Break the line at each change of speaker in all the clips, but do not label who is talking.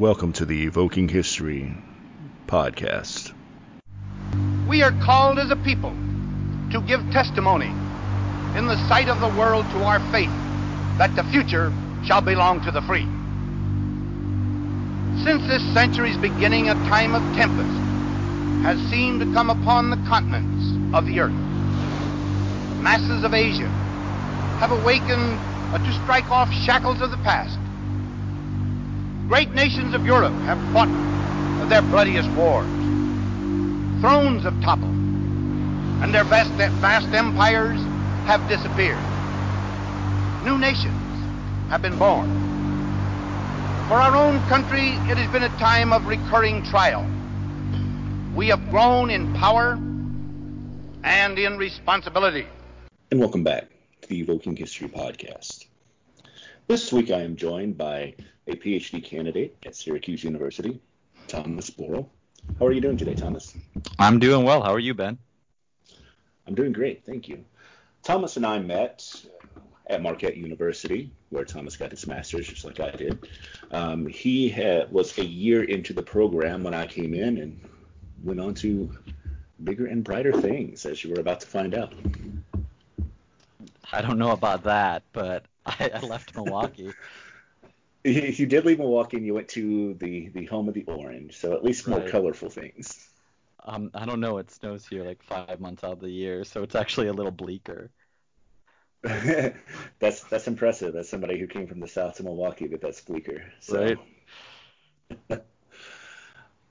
Welcome to the Evoking History podcast.
We are called as a people to give testimony in the sight of the world to our faith that the future shall belong to the free. Since this century's beginning, a time of tempest has seemed to come upon the continents of the earth. Masses of Asia have awakened to strike off shackles of the past. Great nations of Europe have fought their bloodiest wars. Thrones have toppled, and their vast, vast empires have disappeared. New nations have been born. For our own country, it has been a time of recurring trial. We have grown in power and in responsibility.
And welcome back to the Evoking History podcast. This week I am joined by a PhD candidate at Syracuse University, Thomas Borel. How are you doing today, Thomas?
I'm doing well. How are you, Ben?
I'm doing great, thank you. Thomas and I met at Marquette University, where Thomas got his master's, just like I did. Um, he had, was a year into the program when I came in and went on to bigger and brighter things, as you were about to find out.
I don't know about that, but I, I left Milwaukee.
You did leave Milwaukee and you went to the the home of the orange, so at least more right. colorful things.
Um, I don't know. It snows here like five months out of the year, so it's actually a little bleaker.
that's that's impressive. As somebody who came from the south to Milwaukee, that that's bleaker.
So.
Right.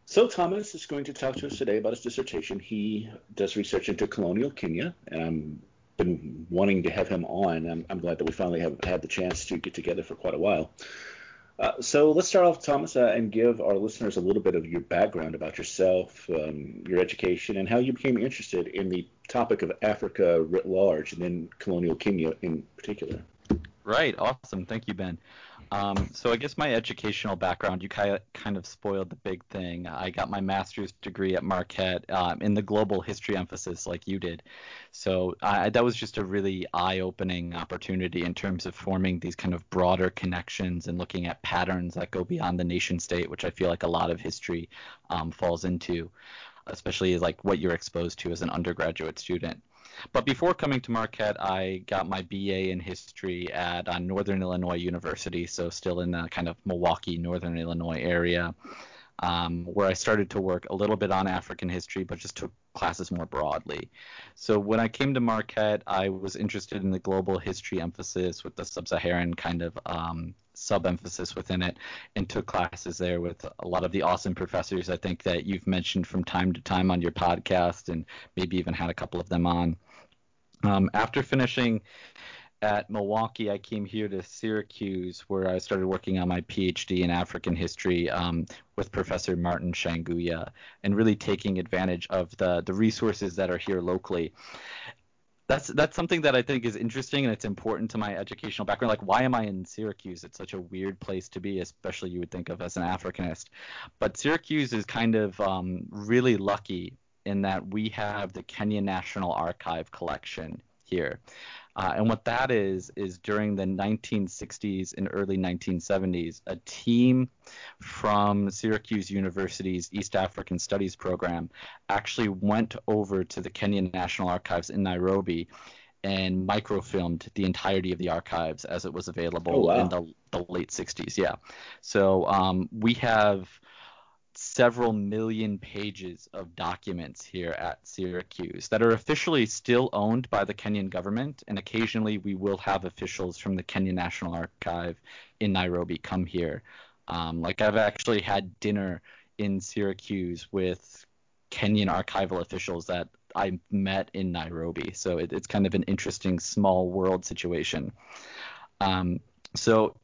so Thomas is going to talk to us today about his dissertation. He does research into colonial Kenya, and I'm been wanting to have him on. I'm, I'm glad that we finally have had the chance to get together for quite a while. Uh, so let's start off, Thomas, uh, and give our listeners a little bit of your background about yourself, um, your education, and how you became interested in the topic of Africa writ large, and then colonial Kenya in particular.
Right. Awesome. Thank you, Ben. Um, so I guess my educational background, you kind of, kind of spoiled the big thing. I got my master's degree at Marquette um, in the global history emphasis, like you did. So that was just a really eye-opening opportunity in terms of forming these kind of broader connections and looking at patterns that go beyond the nation state, which I feel like a lot of history um, falls into, especially like what you're exposed to as an undergraduate student. But before coming to Marquette, I got my BA in history at uh, Northern Illinois University, so still in the kind of Milwaukee, Northern Illinois area, um, where I started to work a little bit on African history, but just took classes more broadly. So when I came to Marquette, I was interested in the global history emphasis with the sub-Saharan kind of um, sub-emphasis within it, and took classes there with a lot of the awesome professors I think that you've mentioned from time to time on your podcast, and maybe even had a couple of them on. Um, after finishing at Milwaukee, I came here to Syracuse, where I started working on my PhD in African history um, with Professor Martin Shanguhyia, and really taking advantage of the the resources that are here locally. That's that's something that I think is interesting and it's important to my educational background. Like, why am I in Syracuse? It's such a weird place to be, especially you would think of as an Africanist. But Syracuse is kind of um, really lucky in that we have the Kenya National Archive collection here. Uh, and what that is, is during the 1960s and early 1970s, a team from Syracuse University's East African Studies program actually went over to the Kenyan National Archives in Nairobi and microfilmed the entirety of the archives as it was available
oh, wow.
in the, the, late 60s. Yeah. So um, we have several million pages of documents here at Syracuse that are officially still owned by the Kenyan government, and occasionally we will have officials from the Kenya National Archive in Nairobi come here. Um, like I've actually had dinner in Syracuse with Kenyan archival officials that I met in Nairobi, so it, it's kind of an interesting small world situation. Um, so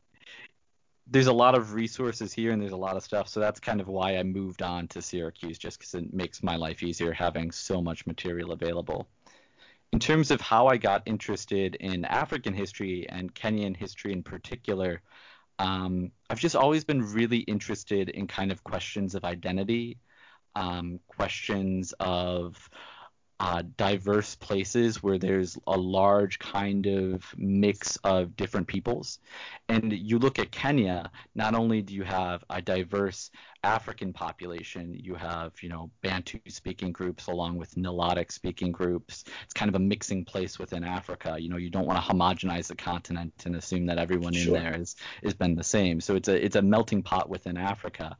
there's a lot of resources here and there's a lot of stuff. So that's kind of why I moved on to Syracuse, just because it makes my life easier having so much material available. In terms of how I got interested in African history and Kenyan history in particular, um, I've just always been really interested in kind of questions of identity, um, questions of uh, diverse places where there's a large kind of mix of different peoples. And you look at Kenya, not only do you have a diverse African population, you have, you know, Bantu speaking groups along with Nilotic speaking groups. It's kind of a mixing place within Africa. You know, you don't want to homogenize the continent and assume that everyone sure. in there is has been the same. So it's a it's a melting pot within Africa.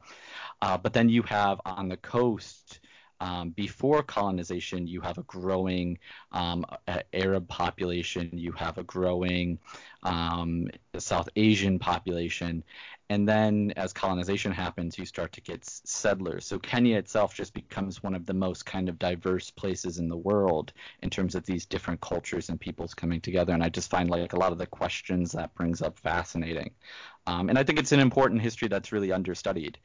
Uh, but then you have on the coast um, before colonization, you have a growing um, Arab population, you have a growing um, South Asian population, and then as colonization happens, you start to get settlers. So Kenya itself just becomes one of the most kind of diverse places in the world in terms of these different cultures and peoples coming together. And I just find like a lot of the questions that brings up fascinating. Um, and I think it's an important history that's really understudied.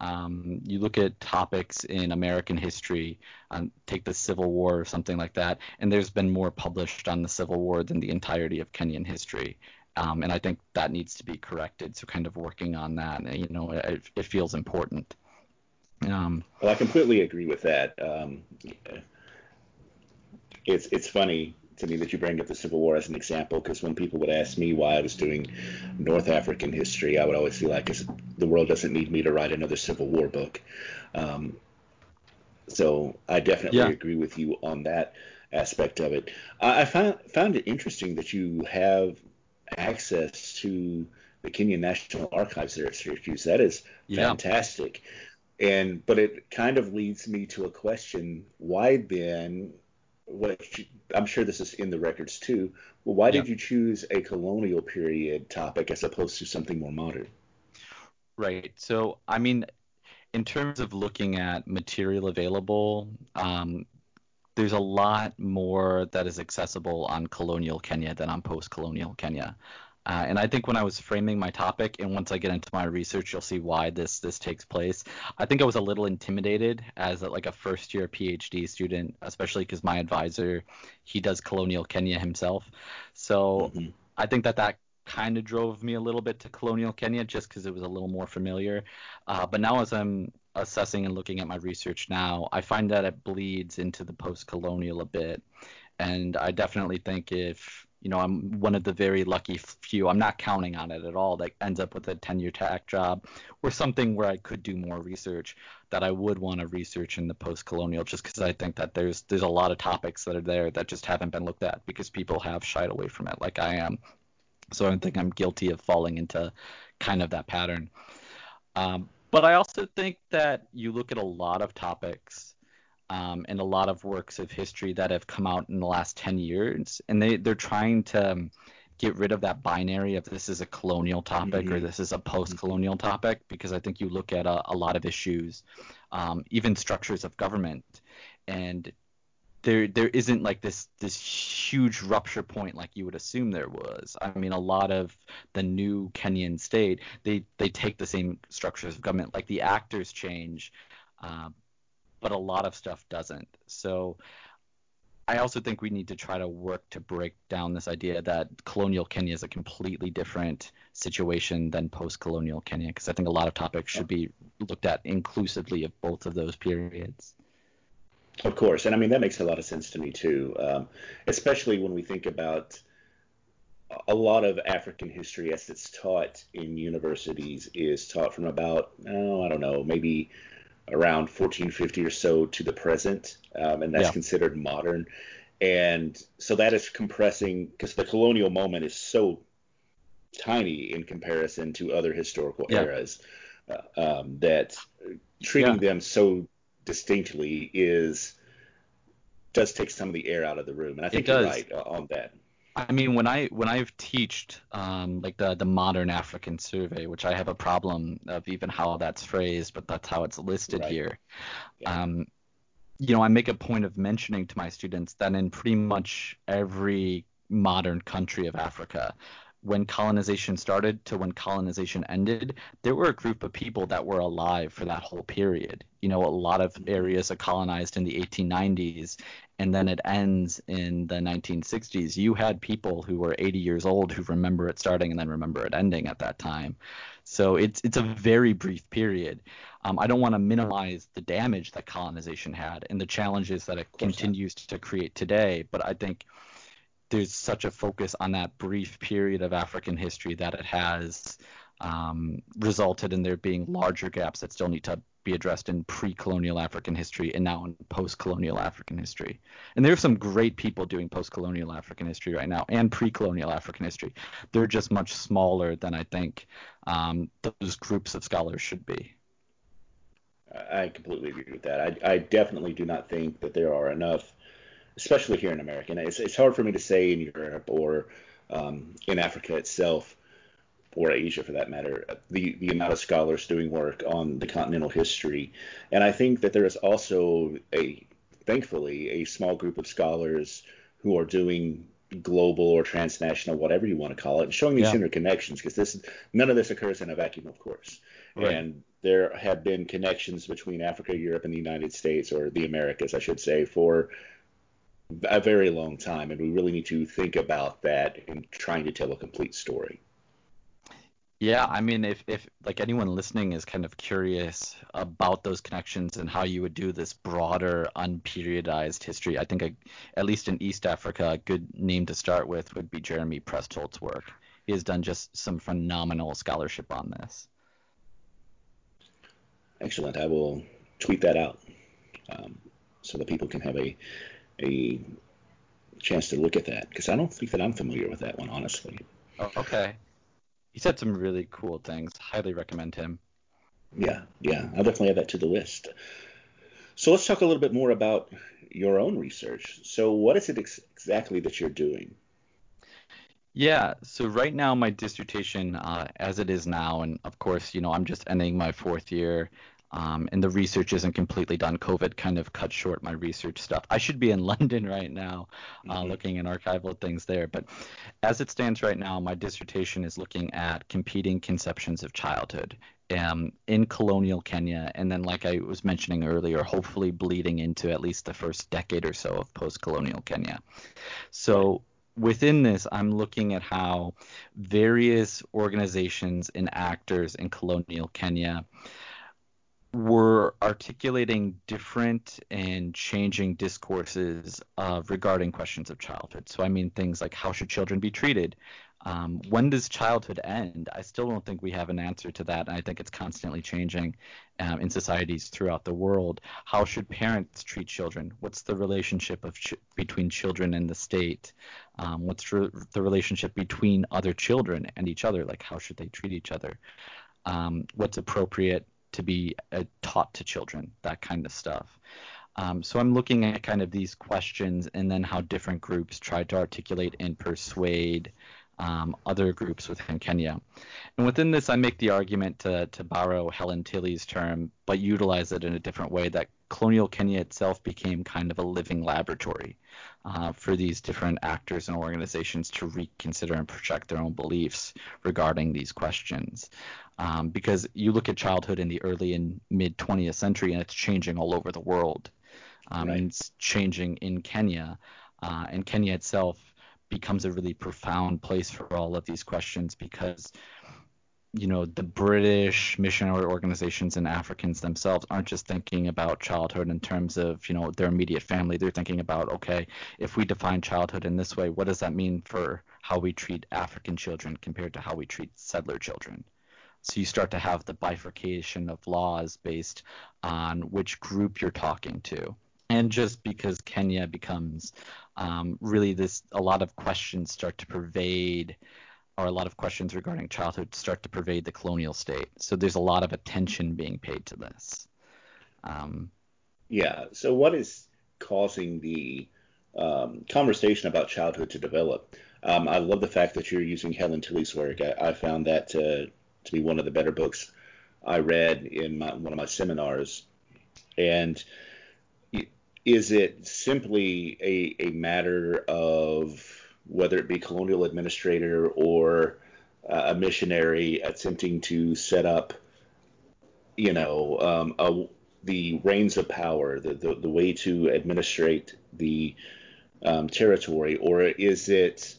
Um, you look at topics in American history, um, take the Civil War or something like that, and there's been more published on the Civil War than the entirety of Kenyan history. Um, and I think that needs to be corrected. So, kind of working on that, you know, it, it feels important.
Um, well, I completely agree with that. Um, it's it's funny to me that you bring up the Civil War as an example because when people would ask me why I was doing North African history, I would always feel like the world doesn't need me to write another Civil War book. Um, so I definitely yeah. agree with you on that aspect of it. I, I found found it interesting that you have access to the Kenyan National Archives there at Syracuse. That is yeah. fantastic. And but it kind of leads me to a question: Why then what you, I'm sure this is in the records too. Well, why yeah. did you choose a colonial period topic as opposed to something more modern?
Right. So, I mean, in terms of looking at material available, um, there's a lot more that is accessible on colonial Kenya than on post-colonial Kenya. Uh, and I think when I was framing my topic, and once I get into my research, you'll see why this this takes place. I think I was a little intimidated as a, like a first year PhD student, especially because my advisor he does colonial Kenya himself. So mm-hmm. I think that that kind of drove me a little bit to colonial Kenya just because it was a little more familiar. Uh, but now as I'm assessing and looking at my research now, I find that it bleeds into the post-colonial a bit. And I definitely think if you know, I'm one of the very lucky few. I'm not counting on it at all. That ends up with a tenure track job or something where I could do more research that I would want to research in the post-colonial, just because I think that there's there's a lot of topics that are there that just haven't been looked at because people have shied away from it, like I am. So I don't think I'm guilty of falling into kind of that pattern. Um, but I also think that you look at a lot of topics um, and a lot of works of history that have come out in the last 10 years, and they they're trying to um, get rid of that binary of this is a colonial topic mm-hmm. or this is a post-colonial topic because I think you look at a, a lot of issues, um, even structures of government, and there there isn't like this this huge rupture point like you would assume there was. I mean, a lot of the new Kenyan state they they take the same structures of government, like the actors change. Uh, but a lot of stuff doesn't. So I also think we need to try to work to break down this idea that colonial Kenya is a completely different situation than post-colonial Kenya, because I think a lot of topics should be looked at inclusively of both of those periods.
Of course, and I mean that makes a lot of sense to me too, um, especially when we think about a lot of African history as it's taught in universities is taught from about oh I don't know maybe around 1450 or so to the present, um, and that's yeah. considered modern. And so that is compressing because the colonial moment is so tiny in comparison to other historical yeah. eras uh, um, that treating yeah. them so distinctly is does take some of the air out of the room. And I think you're right uh, on that.
I mean, when I when I've taught um, like the the modern African survey, which I have a problem of even how that's phrased, but that's how it's listed right. here. Yeah. Um, you know, I make a point of mentioning to my students that in pretty much every modern country of Africa, when colonization started to when colonization ended, there were a group of people that were alive for that whole period. You know, a lot of areas are colonized in the 1890s, and then it ends in the 1960s. You had people who were 80 years old who remember it starting and then remember it ending at that time. So it's it's a very brief period. Um, I don't want to minimize the damage that colonization had and the challenges that it continues to create today, but I think there's such a focus on that brief period of African history that it has um, resulted in there being larger gaps that still need to be addressed in pre-colonial African history and now in post-colonial African history. And there are some great people doing post-colonial African history right now and pre-colonial African history. They're just much smaller than I think um, those groups of scholars should be.
I completely agree with that. I, I definitely do not think that there are enough especially here in America. And it's, it's hard for me to say in Europe or um, in Africa itself, or Asia for that matter, the, the amount of scholars doing work on the continental history. And I think that there is also a, thankfully, a small group of scholars who are doing global or transnational, whatever you want to call it, and showing these yeah. interconnections because this none of this occurs in a vacuum, of course. Right. And there have been connections between Africa, Europe, and the United States, or the Americas, I should say, for a very long time, and we really need to think about that in trying to tell a complete story.
Yeah, I mean, if, if like anyone listening is kind of curious about those connections and how you would do this broader, unperiodized history, I think a, at least in East Africa, a good name to start with would be Jeremy Prestholdt's work. He has done just some phenomenal scholarship on this.
Excellent. I will tweet that out um, so that people can have a a chance to look at that because I don't think that I'm familiar with that one, honestly.
Oh, okay. He said some really cool things. Highly recommend him.
Yeah, yeah. I'll definitely add that to the list. So let's talk a little bit more about your own research. So, what is it ex- exactly that you're doing?
Yeah, so right now my dissertation, uh, as it is now, and of course, you know, I'm just ending my fourth year um, and the research isn't completely done. COVID kind of cut short my research stuff. I should be in London right now, uh, mm-hmm. looking at archival things there. But as it stands right now, my dissertation is looking at competing conceptions of childhood um, in colonial Kenya, and then, like I was mentioning earlier, hopefully bleeding into at least the first decade or so of post-colonial Kenya. So within this, I'm looking at how various organizations and actors in colonial Kenya were articulating different and changing discourses uh, regarding questions of childhood. So, I mean, things like how should children be treated? Um, when does childhood end? I still don't think we have an answer to that, and I think it's constantly changing um, in societies throughout the world. How should parents treat children? What's the relationship of ch- between children and the state? Um, what's the relationship between other children and each other? Like, how should they treat each other? Um, what's appropriate to be uh, taught to children, that kind of stuff. Um, so I'm looking at kind of these questions and then how different groups try to articulate and persuade um, other groups within Kenya. And within this, I make the argument to, to borrow Helen Tilley's term, but utilize it in a different way that colonial Kenya itself became kind of a living laboratory uh, for these different actors and organizations to reconsider and project their own beliefs regarding these questions. Um, because you look at childhood in the early and mid 20th century, and it's changing all over the world. Um, right. And it's changing in Kenya. Uh, and Kenya itself becomes a really profound place for all of these questions because you know the British missionary organizations and Africans themselves aren't just thinking about childhood in terms of you know their immediate family. They're thinking about okay, if we define childhood in this way, what does that mean for how we treat African children compared to how we treat settler children? So you start to have the bifurcation of laws based on which group you're talking to. And just because Kenya becomes um, really this, a lot of questions start to pervade or a lot of questions regarding childhood start to pervade the colonial state. So there's a lot of attention being paid to this. Um,
yeah. So what is causing the um, conversation about childhood to develop? Um, I love the fact that you're using Helen Tilley's work. I, I found that to, to be one of the better books I read in my, one of my seminars. And is it simply a, a matter of whether it be colonial administrator or uh, a missionary attempting to set up, you know, um, a, the reins of power, the, the, the way to administrate the um, territory, or is it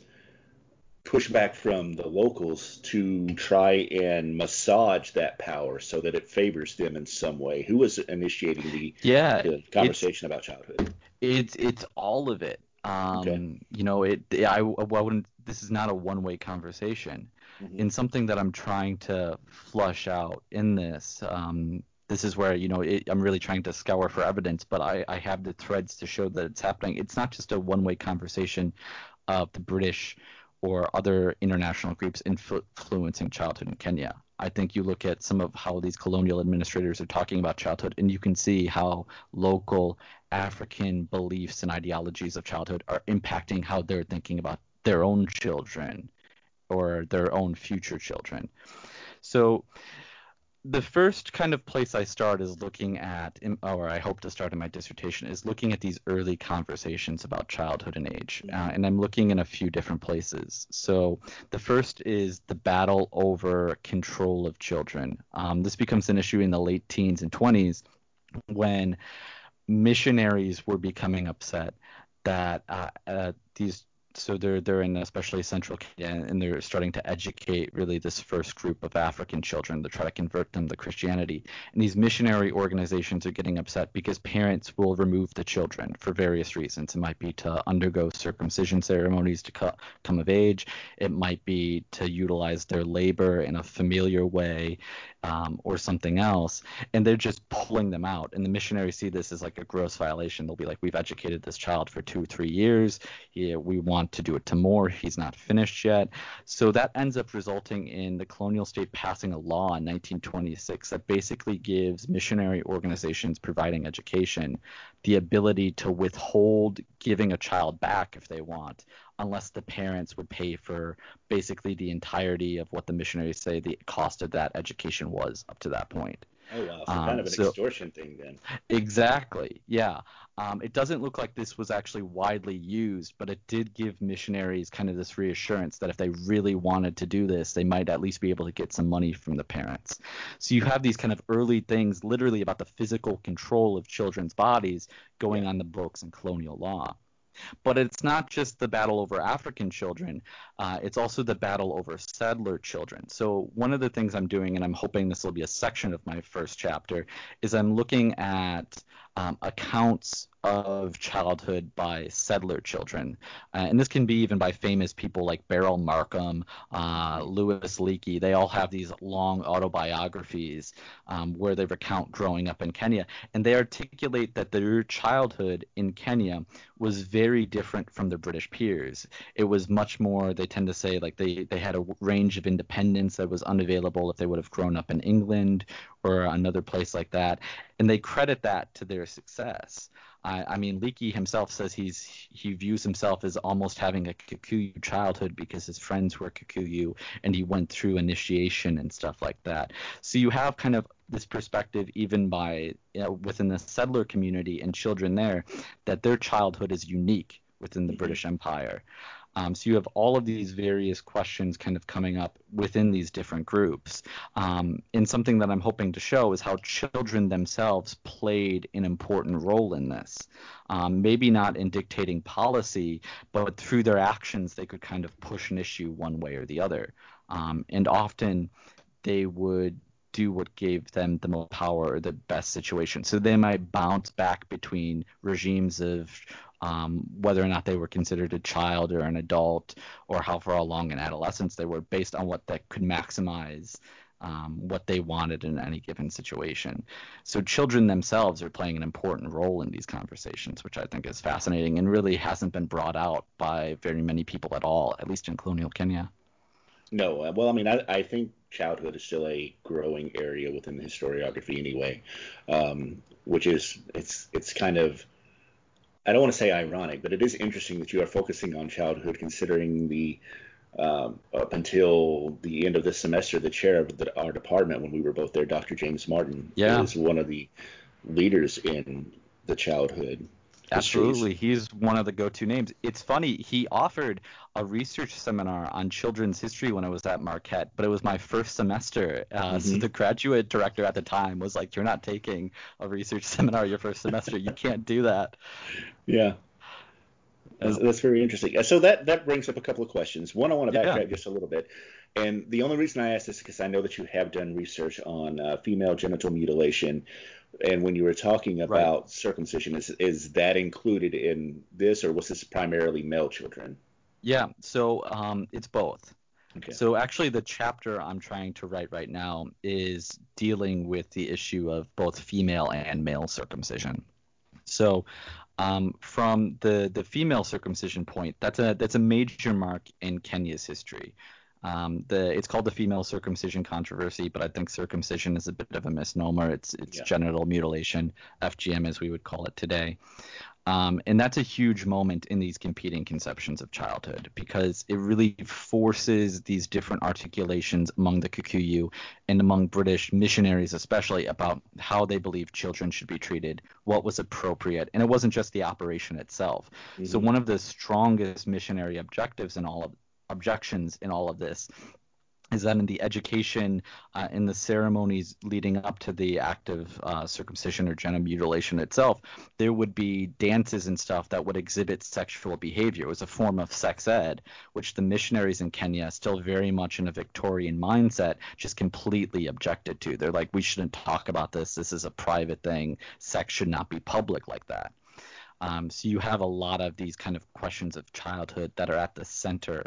pushback from the locals to try and massage that power so that it favors them in some way? Who was initiating the,
yeah,
the conversation about childhood?
It's it's all of it. Um, okay. You know, it. I, I wouldn't. This is not a one-way conversation. Mm-hmm. In something that I'm trying to flush out in this, um, this is where you know it, I'm really trying to scour for evidence, but I, I have the threads to show that it's happening. It's not just a one-way conversation of the British or other international groups influencing childhood in Kenya. I think you look at some of how these colonial administrators are talking about childhood, and you can see how local African beliefs and ideologies of childhood are impacting how they're thinking about their own children or their own future children. So the first kind of place I start is looking at, or I hope to start in my dissertation, is looking at these early conversations about childhood and age. Uh, and I'm looking in a few different places. So the first is the battle over control of children. Um, this becomes an issue in the late teens and 20s when missionaries were becoming upset that uh, uh, these so they're they're in especially central Kenya, and they're starting to educate really this first group of African children to try to convert them to Christianity. And these missionary organizations are getting upset because parents will remove the children for various reasons. It might be to undergo circumcision ceremonies to come of age. It might be to utilize their labor in a familiar way um, or something else, and they're just pulling them out. And the missionaries see this as like a gross violation. They'll be like, "We've educated this child for two, three years. Yeah, we want to do it to more. He's not finished yet." So that ends up resulting in the colonial state passing a law in 1926 that basically gives missionary organizations providing education the ability to withhold giving a child back if they want unless the parents would pay for basically the entirety of what the missionaries say the cost of that education was up to that point.
Oh wow, so um, kind of an so, extortion thing then.
Exactly, yeah. Um, it doesn't look like this was actually widely used, but it did give missionaries kind of this reassurance that if they really wanted to do this, they might at least be able to get some money from the parents. So you have these kind of early things, literally about the physical control of children's bodies, going on the books in colonial law. But it's not just the battle over African children, uh, it's also the battle over settler children. So, one of the things I'm doing, and I'm hoping this will be a section of my first chapter, is I'm looking at um, accounts of childhood by settler children. Uh, and this can be even by famous people like Beryl Markham, uh, Louis Leakey. They all have these long autobiographies um, where they recount growing up in Kenya. And they articulate that their childhood in Kenya was very different from their British peers. It was much more, they tend to say, like they, they had a range of independence that was unavailable if they would have grown up in England or another place like that. And they credit that to their success. I, I mean, Leakey himself says he's he views himself as almost having a Kikuyu childhood because his friends were Kikuyu and he went through initiation and stuff like that. So you have kind of this perspective even by you know, within the settler community and children there that their childhood is unique within the mm-hmm. British Empire. Um, so you have all of these various questions kind of coming up within these different groups. Um, and something that I'm hoping to show is how children themselves played an important role in this. Um, maybe not in dictating policy, but through their actions, they could kind of push an issue one way or the other. Um, and often they would do what gave them the most power or the best situation. So they might bounce back between regimes of um, whether or not they were considered a child or an adult or how far along in adolescence they were based on what that could maximize um, what they wanted in any given situation. So children themselves are playing an important role in these conversations, which I think is fascinating and really hasn't been brought out by very many people at all, at least in colonial Kenya.
No, uh, well, I mean, I, I think childhood is still a growing area within the historiography anyway, um, which is it's it's kind of I don't want to say ironic, but it is interesting that you are focusing on childhood, considering the um, up until the end of this semester, the chair of the, our department, when we were both there, Dr. James Marten,
yeah.
is one of the leaders in the childhood
Absolutely. He's one of the go to names. It's funny, he offered a research seminar on children's history when I was at Marquette, but it was my first semester. Uh, mm-hmm. So the graduate director at the time was like, You're not taking a research seminar your first semester. You can't do that.
Yeah. That's, that's, very interesting. So that that brings up a couple of questions. One, I want to backtrack yeah. just a little bit, and the only reason I ask this is because I know that you have done research on uh, female genital mutilation, and when you were talking about right. circumcision, is is that included in this, or was this primarily male children?
Yeah, so um, it's both. Okay. So actually, the chapter I'm trying to write right now is dealing with the issue of both female and male circumcision. So um, from the the female circumcision point, that's a that's a major mark in Kenya's history. Um, the it's called the female circumcision controversy, but I think circumcision is a bit of a misnomer. It's it's yeah. genital mutilation, FGM as we would call it today. Um, and that's a huge moment in these competing conceptions of childhood because it really forces these different articulations among the Kikuyu and among British missionaries, especially about how they believe children should be treated, what was appropriate. And it wasn't just the operation itself. Mm-hmm. So, one of the strongest missionary objectives in all of objections in all of this is that in the education, uh, in the ceremonies leading up to the act of uh, circumcision or genital mutilation itself, there would be dances and stuff that would exhibit sexual behavior. It was a form of sex ed, which the missionaries in Kenya, still very much in a Victorian mindset, just completely objected to. They're like, we shouldn't talk about this. This is a private thing. Sex should not be public like that. Um, so you have a lot of these kind of questions of childhood that are at the center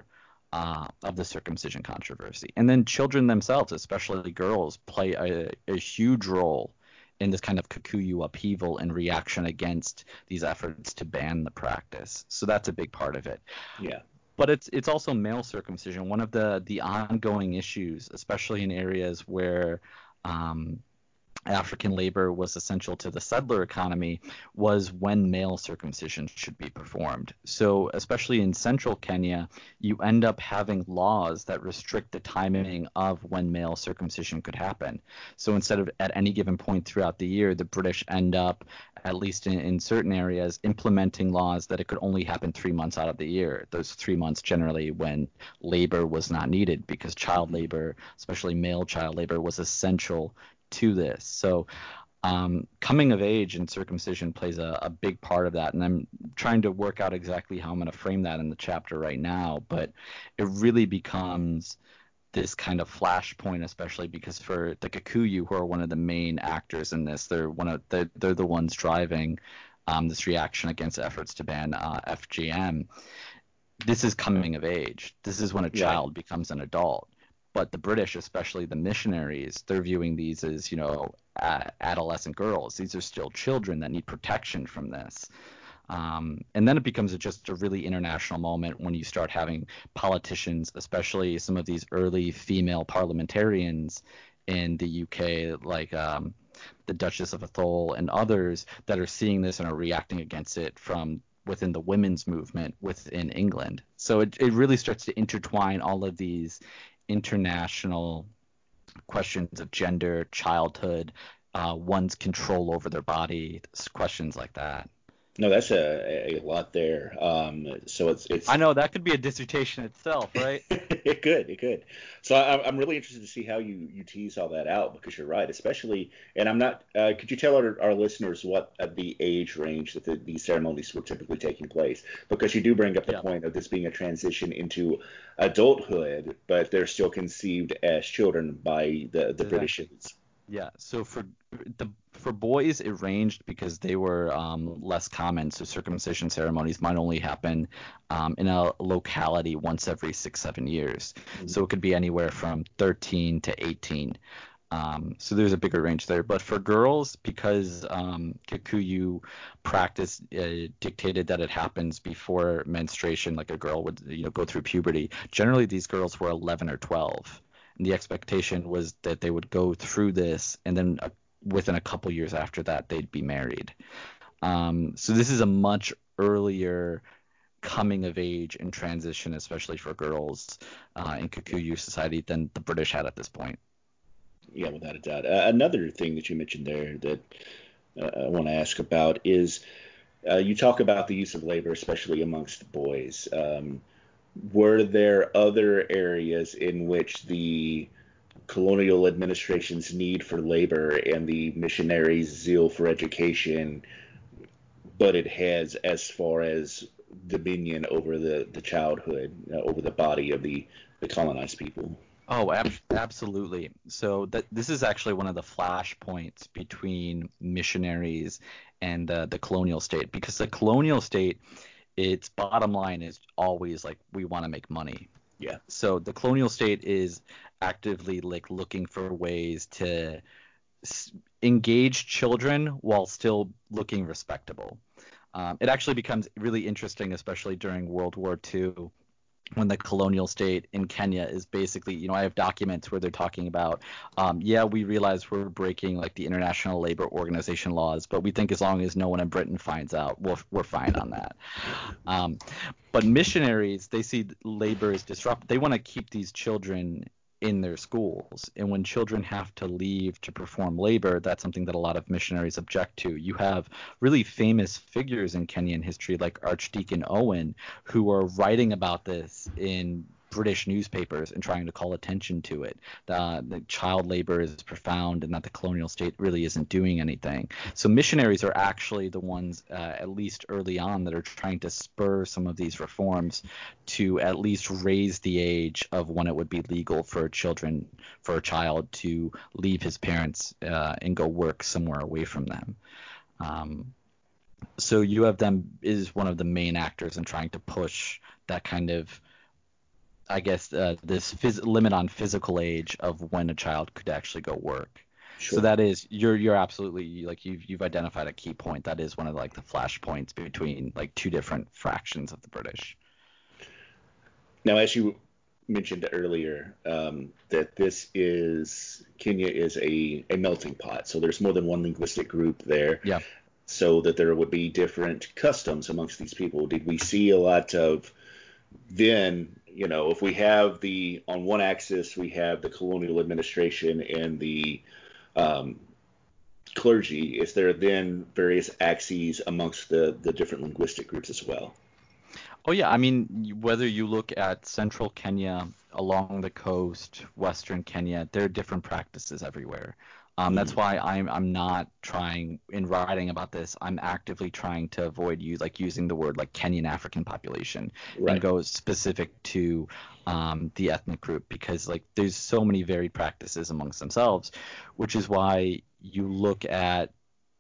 uh, of the circumcision controversy. And then children themselves, especially girls, play a, a huge role in this kind of Kikuyu upheaval and reaction against these efforts to ban the practice. So that's a big part of it.
Yeah.
But it's it's also male circumcision. One of the the ongoing issues, especially in areas where um, African labor was essential to the settler economy was when male circumcision should be performed. So, especially in central Kenya, you end up having laws that restrict the timing of when male circumcision could happen. So, instead of at any given point throughout the year, the British end up, at least in, in certain areas, implementing laws that it could only happen three months out of the year. Those three months generally when labor was not needed because child labor, especially male child labor, was essential to this. So um, coming of age and circumcision plays a, a, big part of that. And I'm trying to work out exactly how I'm going to frame that in the chapter right now. But it really becomes this kind of flashpoint, especially because for the Kikuyu, who are one of the main actors in this, they're one of they're, they're the ones driving um, this reaction against efforts to ban uh, FGM. This is coming of age. This is when a child yeah. becomes an adult but the British, especially the missionaries, they're viewing these as you know adolescent girls. These are still children that need protection from this. Um, and then it becomes a, just a really international moment when you start having politicians, especially some of these early female parliamentarians in the UK, like um, the Duchess of Atholl and others, that are seeing this and are reacting against it from within the women's movement within England. So it, it really starts to intertwine all of these international questions of gender, childhood, uh, one's control over their body, questions like that.
No, that's a, a lot there. Um, so it's it's.
I know that could be a dissertation itself, right?
it could, it could. So I, am really interested to see how you you tease all that out because you're right, especially. And I'm not. Uh, could you tell our, our listeners what uh, the age range that the, these ceremonies were typically taking place? Because you do bring up the yeah. point of this being a transition into adulthood, but they're still conceived as children by the the exactly. British.
Yeah. So for the for boys, it ranged because they were um, less common. So circumcision ceremonies might only happen um, in a locality once every six, seven years. Mm-hmm. So it could be anywhere from 13 to 18. Um, so there's a bigger range there. But for girls, because um, Kikuyu practice uh, dictated that it happens before menstruation, like a girl would you know go through puberty. Generally, these girls were 11 or 12. The expectation was that they would go through this and then a within a couple years after that they'd be married. Um, so this is a much earlier coming of age and transition, especially for girls uh, in Kikuyu society, than the British had at this point.
Yeah, without a doubt. Uh, another thing that you mentioned there that uh, I want to ask about is uh, you talk about the use of labor, especially amongst boys. Um, were there other areas in which the colonial administration's need for labor and the missionaries' zeal for education butted heads as far as dominion over the, the childhood, uh, over the body of the, the colonized people?
Oh, ab- absolutely. So this is actually one of the flashpoints between missionaries and uh, the colonial state because the colonial state, its bottom line is always like we want to make money.
Yeah.
So the colonial state is actively like looking for ways to s- engage children while still looking respectable. Um, it actually becomes really interesting, especially during World War II, when the colonial state in Kenya is basically, you know, I have documents where they're talking about, um, yeah, we realize we're breaking like the International Labor Organization laws, but we think as long as no one in Britain finds out, we're, we're fine on that. Um, but missionaries, they see labor as disrupt. They want to keep these children in their schools. And when children have to leave to perform labor, that's something that a lot of missionaries object to. You have really famous figures in Kenyan history like Archdeacon Owen who are writing about this in British newspapers and trying to call attention to it. The, the, child labor is profound and that the colonial state really isn't doing anything. So missionaries are actually the ones, uh, at least early on, that are trying to spur some of these reforms to at least raise the age of when it would be legal for children, for a child to leave his parents uh, and go work somewhere away from them. Um, so you have them is one of the main actors in trying to push that kind of I guess uh, this phys- limit on physical age of when a child could actually go work. Sure. So that is you're you're absolutely like you've you've identified a key point. That is one of like the flashpoints between like two different fractions of the British.
Now, as you mentioned earlier, um, that this is Kenya is a a melting pot. So there's more than one linguistic group there.
Yeah.
So that there would be different customs amongst these people. Did we see a lot of then you know, if we have the on one axis we have the colonial administration and the um, clergy, is there then various axes amongst the the different linguistic groups as well?
Oh yeah, I mean whether you look at central Kenya, along the coast, western Kenya, there are different practices everywhere. Um, that's mm-hmm. why I'm I'm not trying in writing about this. I'm actively trying to avoid use like using the word like Kenyan African population right. and go specific to um, the ethnic group because like there's so many varied practices amongst themselves, which is why you look at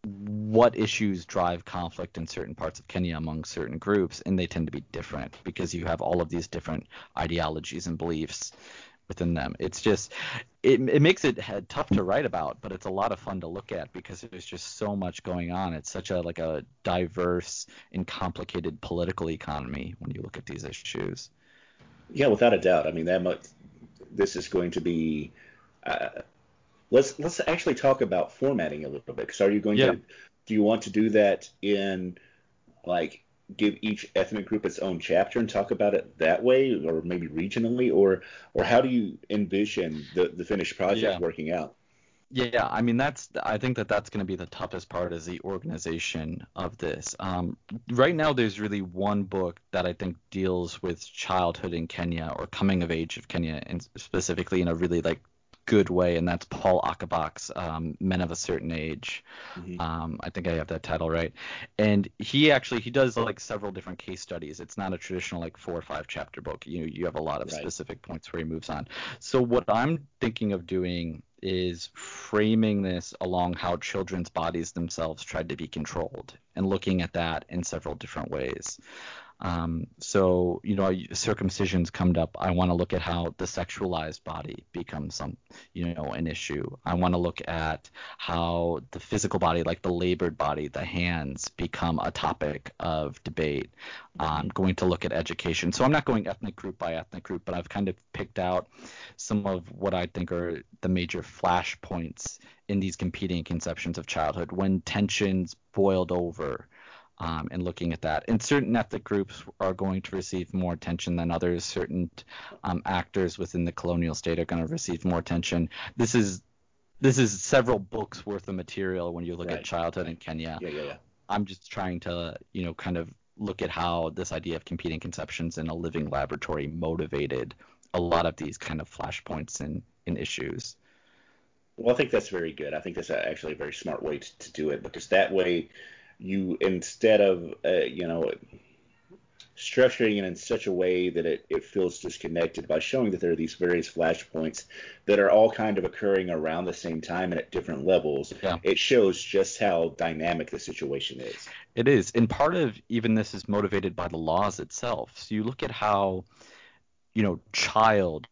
what issues drive conflict in certain parts of Kenya among certain groups, and they tend to be different because you have all of these different ideologies and beliefs within them. It's just it, it makes it tough to write about, but it's a lot of fun to look at because there's just so much going on. It's such a like a diverse and complicated political economy when you look at these issues.
Yeah, without a doubt. I mean, that much. This is going to be. Uh, let's let's actually talk about formatting a little bit. Because are you going yeah. to do you want to do that in like give each ethnic group its own chapter and talk about it that way, or maybe regionally, or or how do you envision the the finished project yeah. working out?
Yeah, I mean that's I think that that's going to be the toughest part is the organization of this. Um, right now, there's really one book that I think deals with childhood in Kenya or coming of age of Kenya, and specifically in a really like good way, and that's Paul Ocobock's um, Men of a Certain Age. Mm-hmm. Um, I think I have that title right. And he actually he does like several different case studies. It's not a traditional like four or five chapter book. You you have a lot of right. specific points where he moves on. So what I'm thinking of doing is framing this along how children's bodies themselves tried to be controlled and looking at that in several different ways. Um, so, you know, circumcision's come up. I want to look at how the sexualized body becomes some, you know, an issue. I want to look at how the physical body, like the labored body, the hands, become a topic of debate. I'm going to look at education. So I'm not going ethnic group by ethnic group, but I've kind of picked out some of what I think are the major flashpoints in these competing conceptions of childhood when tensions boiled over um, and looking at that. And certain ethnic groups are going to receive more attention than others. Certain um, actors within the colonial state are going to receive more attention. This is this is several books worth of material when you look right. at childhood in Kenya.
Yeah, yeah, yeah.
I'm just trying to, you know, kind of look at how this idea of competing conceptions in a living laboratory motivated a lot of these kind of flashpoints in, in issues.
Well, I think that's very good. I think that's actually a very smart way to, to do it because that way you, instead of, uh, you know, structuring it in such a way that it, it feels disconnected by showing that there are these various flashpoints that are all kind of occurring around the same time and at different levels. Yeah. It shows just how dynamic the situation is.
It is. And part of even this is motivated by the laws itself. So you look at how, you know, child,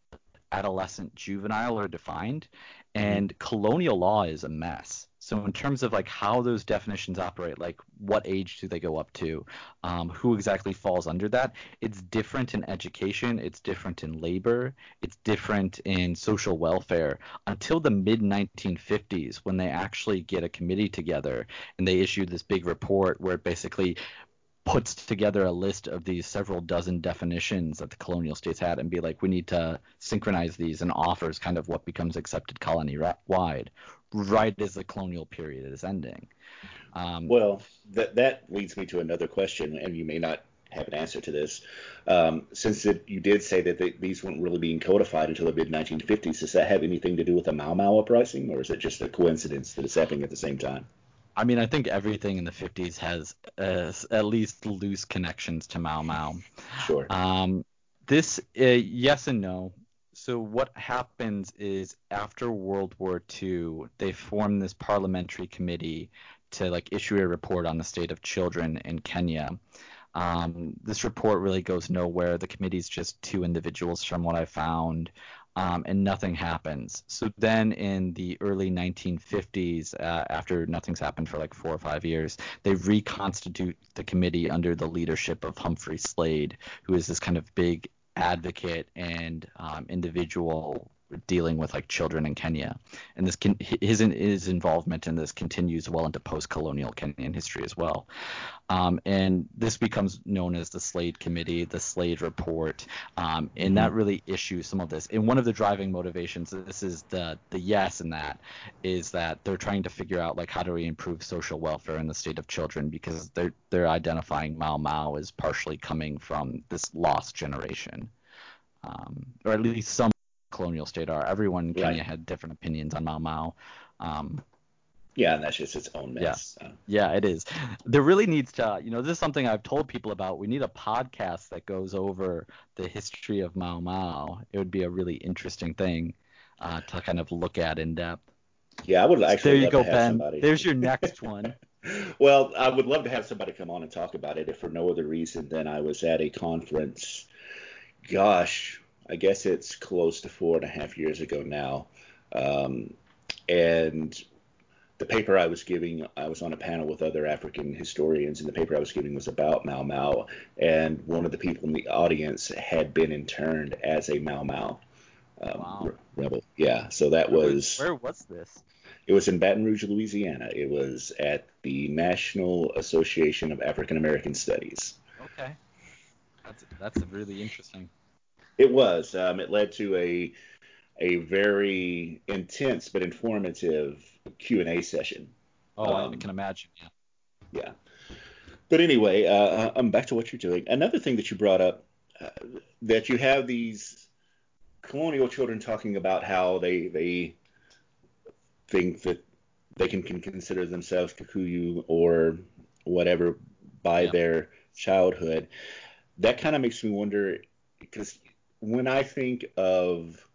adolescent, juvenile are defined, mm-hmm. and colonial law is a mess. So in terms of like how those definitions operate, like what age do they go up to, um, who exactly falls under that, it's different in education, it's different in labor, it's different in social welfare. Until the mid 1950s when they actually get a committee together and they issue this big report where it basically puts together a list of these several dozen definitions that the colonial states had and be like, we need to synchronize these and offers kind of what becomes accepted colony wide right as the colonial period is ending.
Um, well, that that leads me to another question, and you may not have an answer to this. Um, since it, you did say that they, these weren't really being codified until the mid 1950s, does that have anything to do with the Mau Mau uprising, or is it just a coincidence that it's happening at the same time?
I mean, I think everything in the 50s has uh, at least loose connections to Mau Mau.
Sure.
Um, this, uh, yes and no. So what happens is after World War II, they form this parliamentary committee to like issue a report on the state of children in Kenya. Um, this report really goes nowhere. The committee's just two individuals, from what I found um, and nothing happens. So then in the early 1950s, uh, after nothing's happened for like four or five years, they reconstitute the committee under the leadership of Humphrey Slade, who is this kind of big advocate and um, individual dealing with like children in Kenya, and this can, his his involvement in this continues well into post-colonial Kenyan history as well. Um, and this becomes known as the Slade Committee, the Slade Report, um, and that mm-hmm. really issues some of this. And one of the driving motivations, this is the the yes in that, is that they're trying to figure out like how do we improve social welfare in the state of children because they're they're identifying Mau Mau as partially coming from this lost generation. Um, or at least some colonial state are. Everyone in Kenya right. had different opinions on Mau Mau. Um,
yeah, and that's just its own mess.
Yeah. So. yeah, it is. There really needs to, you know, this is something I've told people about. We need a podcast that goes over the history of Mau Mau. It would be a really interesting thing uh, to kind of look at in depth.
Yeah, I would actually.
There you go, Ben. Somebody. There's your next one.
well, I would love to have somebody come on and talk about it, if for no other reason than I was at a conference. Gosh, I guess it's close to four and a half years ago now. Um, and the paper I was giving, I was on a panel with other African historians, and the paper I was giving was about Mau Mau. And one of the people in the audience had been interned as a Mau Mau um, wow. rebel. Yeah, so that
where
was.
Where was this?
It was in Baton Rouge, Louisiana. It was at the National Association of African American Studies.
Okay, that's that's really interesting.
It was. Um, it led to a a very intense but informative Q and A session.
Oh, um, I can imagine. Yeah.
Yeah. But anyway, uh, I'm back to what you're doing. Another thing that you brought up uh, that you have these colonial children talking about how they they think that they can, can consider themselves Kikuyu or whatever by yeah. their childhood. That kind of makes me wonder because when I think of,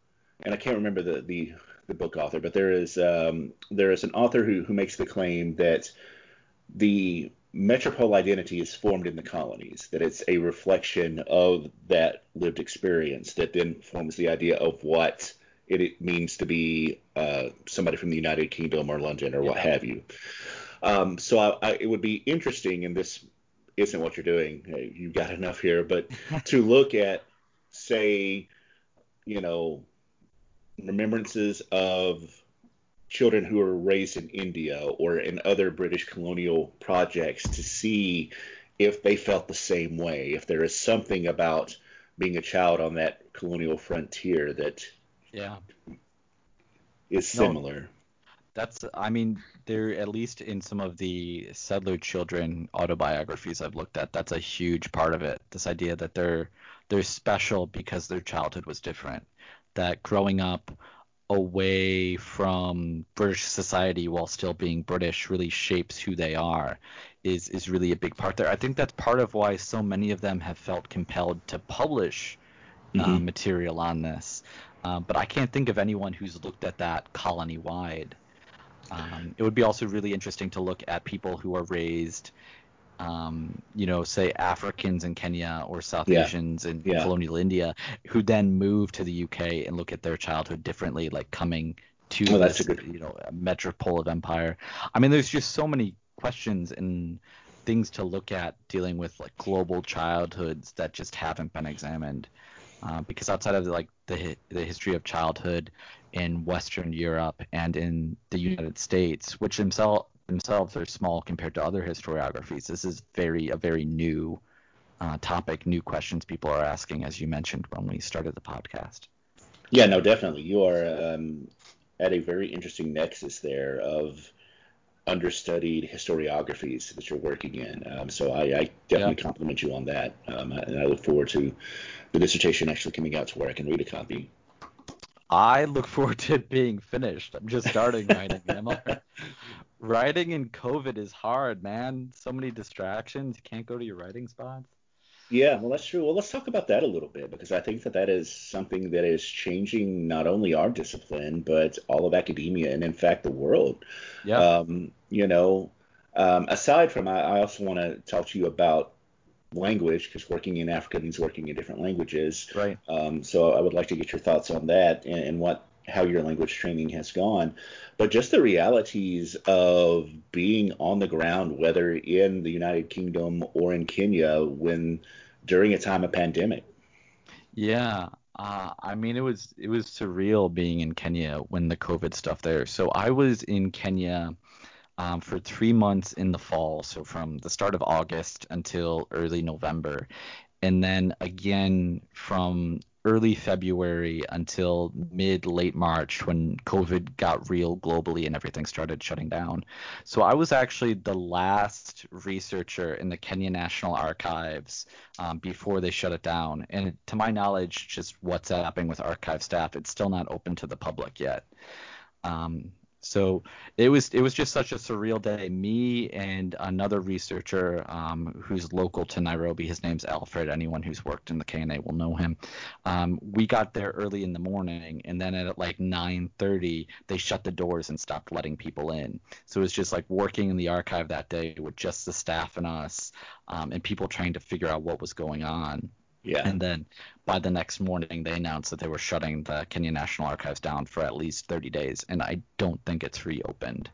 and I can't remember the the, the book author, but there is um, there is an author who who makes the claim that the metropole identity is formed in the colonies, that it's a reflection of that lived experience that then forms the idea of what it, it means to be uh, somebody from the United Kingdom or London or yeah. what have you. Um, so I, I, it would be interesting, and this isn't what you're doing. You've got enough here, but to look at say, you know, remembrances of children who were raised in India or in other British colonial projects to see if they felt the same way, if there is something about being a child on that colonial frontier that
yeah
is similar. No,
That's, I mean, there at least in some of the settler children autobiographies I've looked at, that's a huge part of it. This idea that they're they're special because their childhood was different. That growing up away from British society while still being British really shapes who they are is is really a big part there. I think that's part of why so many of them have felt compelled to publish uh, mm-hmm. uh, material on this. Um, but I can't think of anyone who's looked at that colony wide. Um, it would be also really interesting to look at people who are raised, um, you know, say Africans in Kenya or South yeah. Asians in yeah. colonial India, who then move to the UK and look at their childhood differently, like coming to oh, this, good... you know, a metropole of empire. I mean, there's just so many questions and things to look at dealing with like global childhoods that just haven't been examined. Uh, because outside of like the the history of childhood in Western Europe and in the United States, which themselves themselves are small compared to other historiographies. This is very a very new uh, topic, new questions people are asking, as you mentioned when we started the podcast.
Yeah, no, definitely. You are um, at a very interesting nexus there of understudied historiographies that you're working in. Um, so I, I definitely yeah. compliment you on that, um, and I look forward to the dissertation actually coming out to where I can read a copy.
I look forward to it being finished. I'm just starting writing. writing in COVID is hard, man. So many distractions. You can't go to your writing spots.
Yeah, well, that's true. Well, let's talk about that a little bit because I think that that is something that is changing not only our discipline but all of academia and, in fact, the world. Yeah. Um, you know, um, aside from, I, I also want to talk to you about language because working in Africa means working in different languages.
Right.
Um, so I would like to get your thoughts on that and, and what how your language training has gone, but just the realities of being on the ground, whether in the United Kingdom or in Kenya, when during a time of pandemic.
Yeah, uh, I mean, it was it was surreal being in Kenya when the COVID stuff there. So I was in Kenya um, for three months in the fall, so from the start of August until early November, and then again from early February until mid late March when COVID got real globally and everything started shutting down. So I was actually the last researcher in the Kenya National Archives um, before they shut it down. And to my knowledge, just what's happening with archive staff, it's still not open to the public yet. Um, so it was it was just such a surreal day. Me and another researcher um, who's local to Nairobi, his name's Alfred. Anyone who's worked in the KNA will know him. Um, we got there early in the morning, and then at like 9:30 they shut the doors and stopped letting people in. So it was just like working in the archive that day with just the staff and us, um, and people trying to figure out what was going on.
Yeah.
And then by the next morning, they announced that they were shutting the Kenya National Archives down for at least 30 days, and I don't think it's reopened.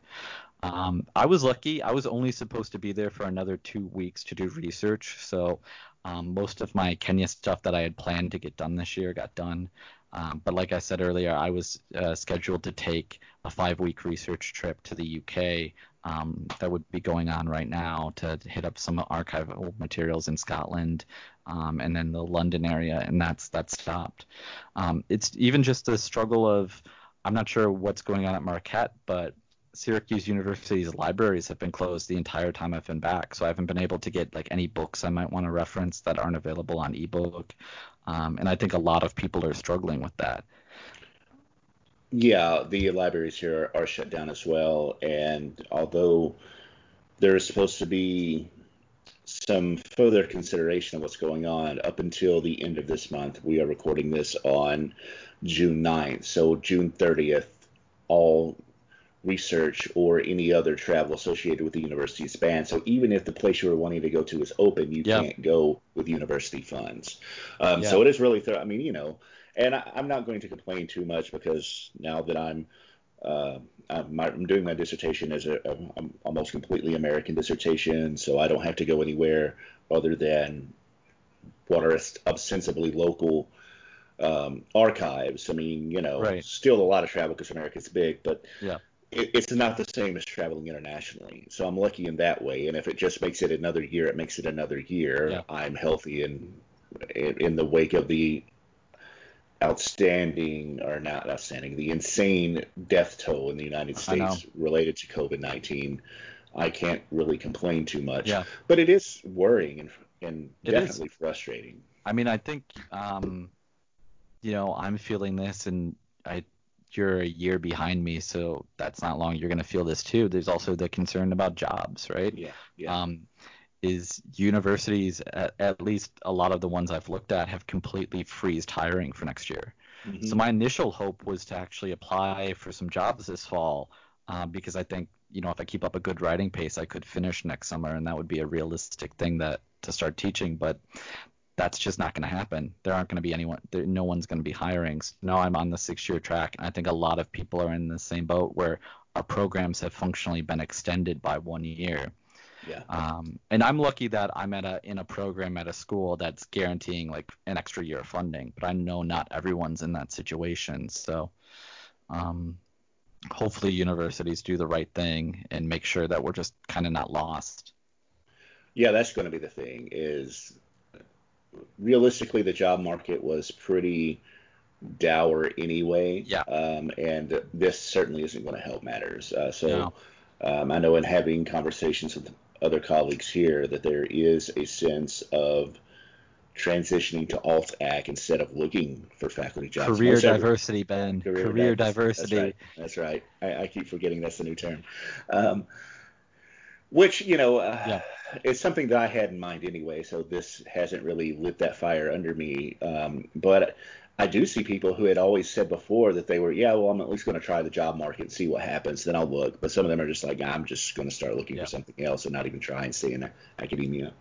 Um, I was lucky. I was only supposed to be there for another two weeks to do research, so um, most of my Kenya stuff that I had planned to get done this year got done. Um, but like I said earlier, I was uh, scheduled to take a five-week research trip to the UK um, that would be going on right now to hit up some archival materials in Scotland um, and then the London area, and that's that's stopped. Um, it's even just the struggle of I'm not sure what's going on at Marquette, but Syracuse University's libraries have been closed the entire time I've been back, so I haven't been able to get like any books I might want to reference that aren't available on ebook. Um, and I think a lot of people are struggling with that.
Yeah, the libraries here are shut down as well, and although there is supposed to be some further consideration of what's going on up until the end of this month. We are recording this on June 9th. So, June 30th, all research or any other travel associated with the university is banned. So, even if the place you were wanting to go to is open, you yeah. can't go with university funds. Um, yeah. So, it is really, th- I mean, you know, and I, I'm not going to complain too much because now that I'm uh, I'm, I'm, doing my dissertation as a, a, a, almost completely American dissertation, so I don't have to go anywhere other than what are ostensibly local um, archives. I mean, you know, right. still a lot of travel because America's big, but
yeah.
it, it's not the same as traveling internationally. So I'm lucky in that way. And if it just makes it another year, it makes it another year. Yeah. I'm healthy and in, in the wake of the outstanding or not outstanding, the insane death toll in the United States related to COVID 19, I can't really complain too much.
Yeah.
But it is worrying and, and
It
definitely frustrating.
I mean, I think, um, you know, I'm feeling this, and I, you're a year behind me, so that's not long. You're gonna feel this too. There's also the concern about jobs, right?
Yeah. Yeah.
Um, is universities, at, at least a lot of the ones I've looked at, have completely freezed hiring for next year.
Mhm.
So my initial hope was to actually apply for some jobs this fall, uh, because I think you know if I keep up a good writing pace, I could finish next summer, and that would be a realistic thing that to start teaching. But that's just not going to happen. There aren't going to be anyone. There, no one's going to be hiring. So now I'm on the six-year track, and I think a lot of people are in the same boat where our programs have functionally been extended by one year.
Yeah.
Um, and I'm lucky that I'm at a in a program at a school that's guaranteeing like an extra year of funding, but I know not everyone's in that situation. So um, hopefully universities do the right thing and make sure that we're just kind of not lost.
Yeah, that's going to be the thing. Is realistically, the job market was pretty dour anyway.
Yeah.
Um, and this certainly isn't going to help matters. Uh, so
No.
um, I know in having conversations with other colleagues here that there is a sense of transitioning to alt ac instead of looking for faculty jobs.
Career diversity, Ben. Career, diversity.
That's right. That's right. I, I keep forgetting that's the new term. Um, which you know uh,
Yeah.
is something that I had in mind anyway. So this hasn't really lit that fire under me. Um, but I do see people who had always said before that they were, yeah, well, I'm at least going to try the job market and see what happens. Then I'll look. But some of them are just like, I'm just going to start looking
Yeah.
for something else and not even try and stay in academia.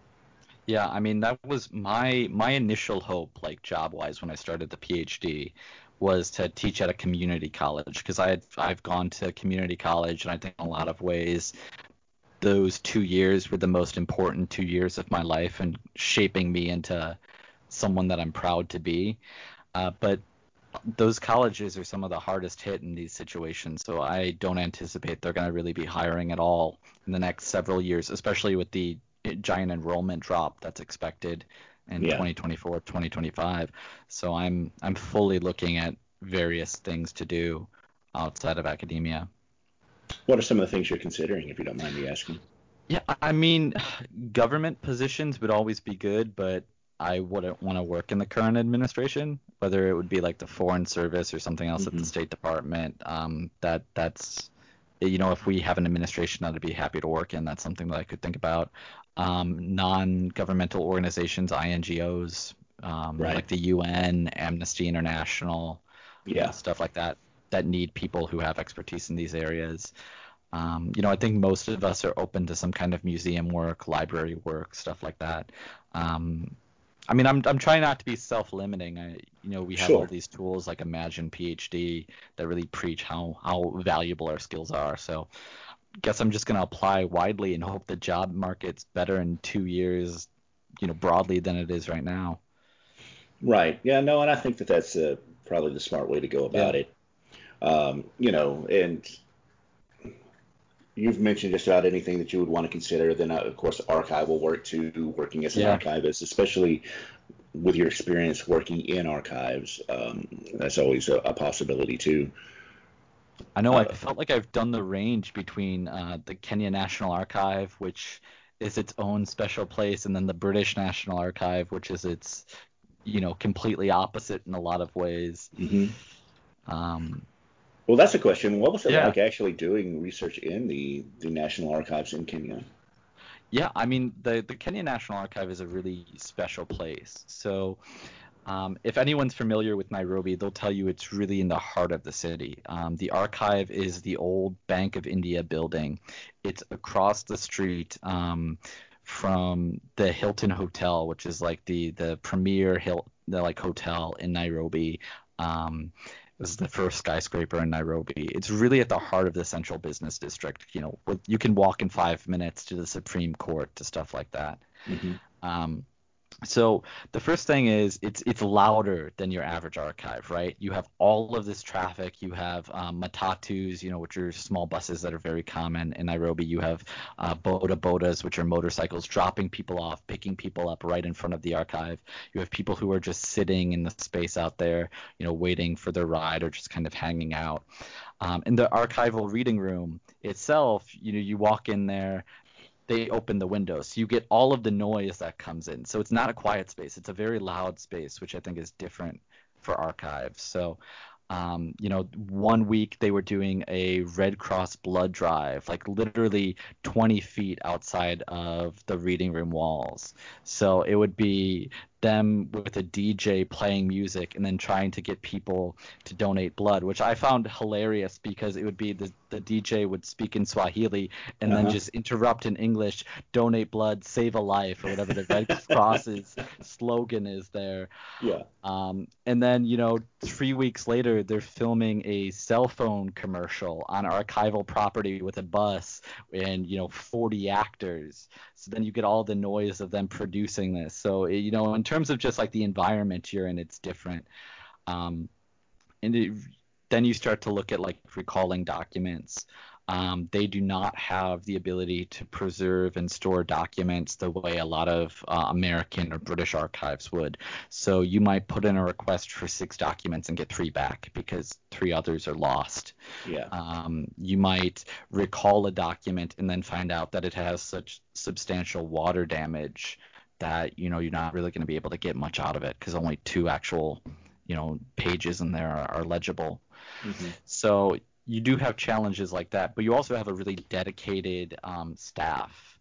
Yeah, I mean that was my my initial hope, like job wise, when I started the PhD, was to teach at a community college because I had I've gone to community college and I think in a lot of ways those two years were the most important two years of my life and shaping me into someone that I'm proud to be. Uh, but those colleges are some of the hardest hit in these situations, so I don't anticipate they're going to really be hiring at all in the next several years, especially with the giant enrollment drop that's expected in
Yeah.
2024, 2025. So I'm I'm fully looking at various things to do outside of academia.
What are some of the things you're considering, if you don't mind me asking?
Yeah, I mean, government positions would always be good, but I wouldn't want to work in the current administration, whether it would be like the Foreign Service or something else at the
Mhm.
State Department. Um, that that's, you know, if we have an administration that I'd be happy to work in, that's something that I could think about. Um, non-governmental organizations, INGOs, um,
Right.
like the UN, Amnesty International,
Yeah.
stuff like that that need people who have expertise in these areas. Um, you know, I think most of us are open to some kind of museum work, library work, stuff like that. Um, I mean, I'm I'm trying not to be self-limiting. I, you know, we have all these tools like Imagine PhD that really preach how how valuable our skills are. So, guess I'm just gonna apply widely and hope the job market's better in two years, you know, broadly than it is right now.
Right. Yeah. No, and I think that that's uh, probably the smart way to go about
Yeah.
it. Um, you know, and you've mentioned just about anything that you would want to consider. Then, uh, of course, archival work too, working as an
Yeah.
archivist, especially with your experience working in archives. Um, that's always a, a possibility too.
I know I
Uh,
felt like I've done the range between uh, the Kenya National Archive, which is its own special place, and then the British National Archive, which is its, you know, completely opposite in a lot of ways.
hmm
Um,
Well, that's a question. What was it
Yeah.
like actually doing research in the, the National Archives in Kenya?
Yeah, I mean the the Kenya National Archive is a really special place. So, um, if anyone's familiar with Nairobi, they'll tell you it's really in the heart of the city. Um, the archive is the old Bank of India building. It's across the street um, from the Hilton Hotel, which is like the the premier Hil- the like hotel in Nairobi. Um, this is the first skyscraper in Nairobi. It's really at the heart of the central business district. You know, you can walk in five minutes to the Supreme Court to stuff like that.
hmm
Um, so the first thing is it's it's louder than your average archive, right? You have all of this traffic. You have um, matatus, you know, which are small buses that are very common in Nairobi. You have uh, boda bodas, which are motorcycles dropping people off, picking people up right in front of the archive. You have people who are just sitting in the space out there, you know, waiting for their ride or just kind of hanging out. Um, in the archival reading room itself, you know, you walk in there, they open the windows. So you get all of the noise that comes in. So it's not a quiet space. It's a very loud space, which I think is different for archives. So um, you know, one week they were doing a Red Cross blood drive, like literally 20 feet outside of the reading room walls. So it would be them with a DJ playing music and then trying to get people to donate blood, which I found hilarious because it would be the, the DJ would speak in Swahili and uh-huh. then just interrupt in English, donate blood, save a life, or whatever the Red Cross's slogan is there.
Yeah.
Um, and then, you know, three weeks later, they're filming a cell phone commercial on archival property with a bus and, you know, 40 actors. So then you get all the noise of them producing this. So you know, in terms of just like the environment you're in, it's different. Um, and it, then you start to look at like recalling documents. Um, they do not have the ability to preserve and store documents the way a lot of uh, American or British archives would. So you might put in a request for six documents and get three back because three others are lost.
Yeah.
Um, you might recall a document and then find out that it has such substantial water damage that you know you're not really going to be able to get much out of it because only two actual you know pages in there are, are legible. Mm-hmm. So you do have challenges like that, but you also have a really dedicated um, staff.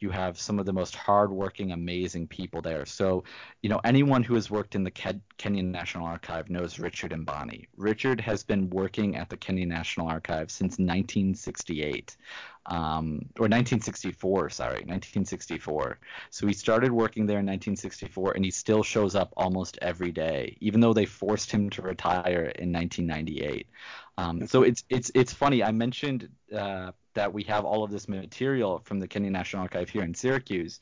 You have some of the most hardworking, amazing people there. So, you know, anyone who has worked in the Ke- Kenyan National Archive knows Richard and Bonnie. Richard has been working at the Kenyan National Archive since 1968, um, or 1964, sorry, 1964. So he started working there in 1964, and he still shows up almost every day, even though they forced him to retire in 1998. Um, so it's it's it's funny. I mentioned uh, that we have all of this material from the Kenyan National Archive here in Syracuse.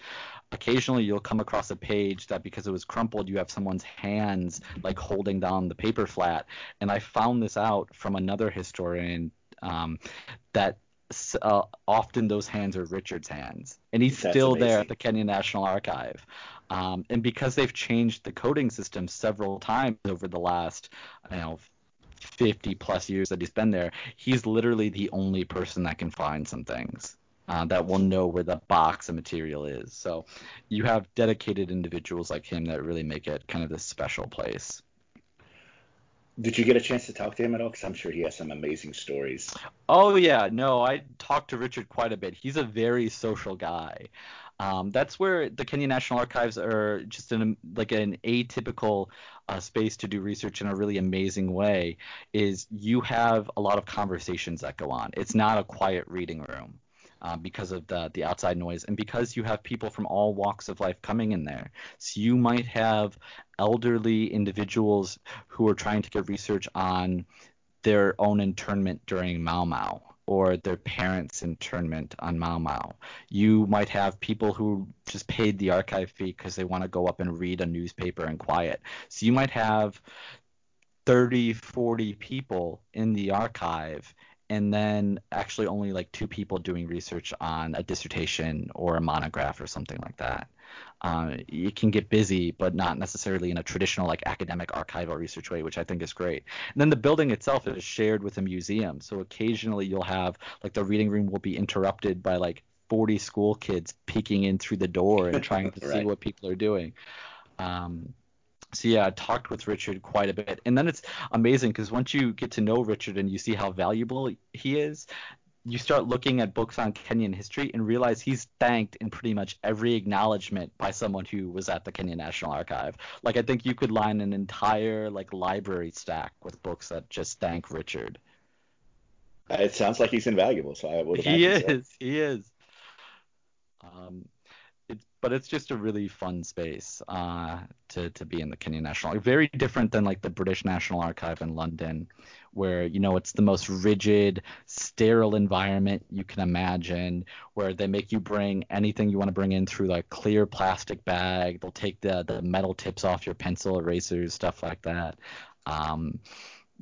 Occasionally, you'll come across a page that because it was crumpled, you have someone's hands like holding down the paper flat. And I found this out from another historian um, that uh, often those hands are Richard's hands, and he's That's still amazing. there at the Kenyan National Archive. Um, and because they've changed the coding system several times over the last, you know, 50 plus years that he's been there, he's literally the only person that can find some things. Uh, that will know where the box of material is. So you have dedicated individuals like him that really make it kind of this special place.
Did you get a chance to talk to him at all? Because I'm sure he has some amazing stories.
Oh yeah, no, I talked to Richard quite a bit. He's a very social guy. Um, that's where the Kenya National Archives are just like an atypical uh, space to do research in a really amazing way. Is you have a lot of conversations that go on. It's not a quiet reading room. Uh, because of the the outside noise and because you have people from all walks of life coming in there. So you might have elderly individuals who are trying to get research on their own internment during Mau Mau or their parents' internment on Mau Mau. You might have people who just paid the archive fee because they want to go up and read a newspaper in quiet. So you might have 30, 40 people in the archive and then actually only like two people doing research on a dissertation or a monograph or something like that. Uh, it can get busy, but not necessarily in a traditional like academic archival research way, which I think is great. And then the building itself is shared with a museum, so occasionally you'll have like the reading room will be interrupted by like 40 school kids peeking in through the door and trying to right. see what people are doing. Um, so yeah, I talked with Richard quite a bit, and then it's amazing because once you get to know Richard and you see how valuable he is, you start looking at books on Kenyan history and realize he's thanked in pretty much every acknowledgement by someone who was at the Kenyan National Archive. Like I think you could line an entire like library stack with books that just thank Richard.
It sounds like he's invaluable, so I would.
He is. So. He is. Um, it's but it's just a really fun space uh, to to be in the Kenya National. Very different than like the British National Archive in London, where you know it's the most rigid, sterile environment you can imagine, where they make you bring anything you want to bring in through like clear plastic bag. They'll take the the metal tips off your pencil erasers, stuff like that. Um,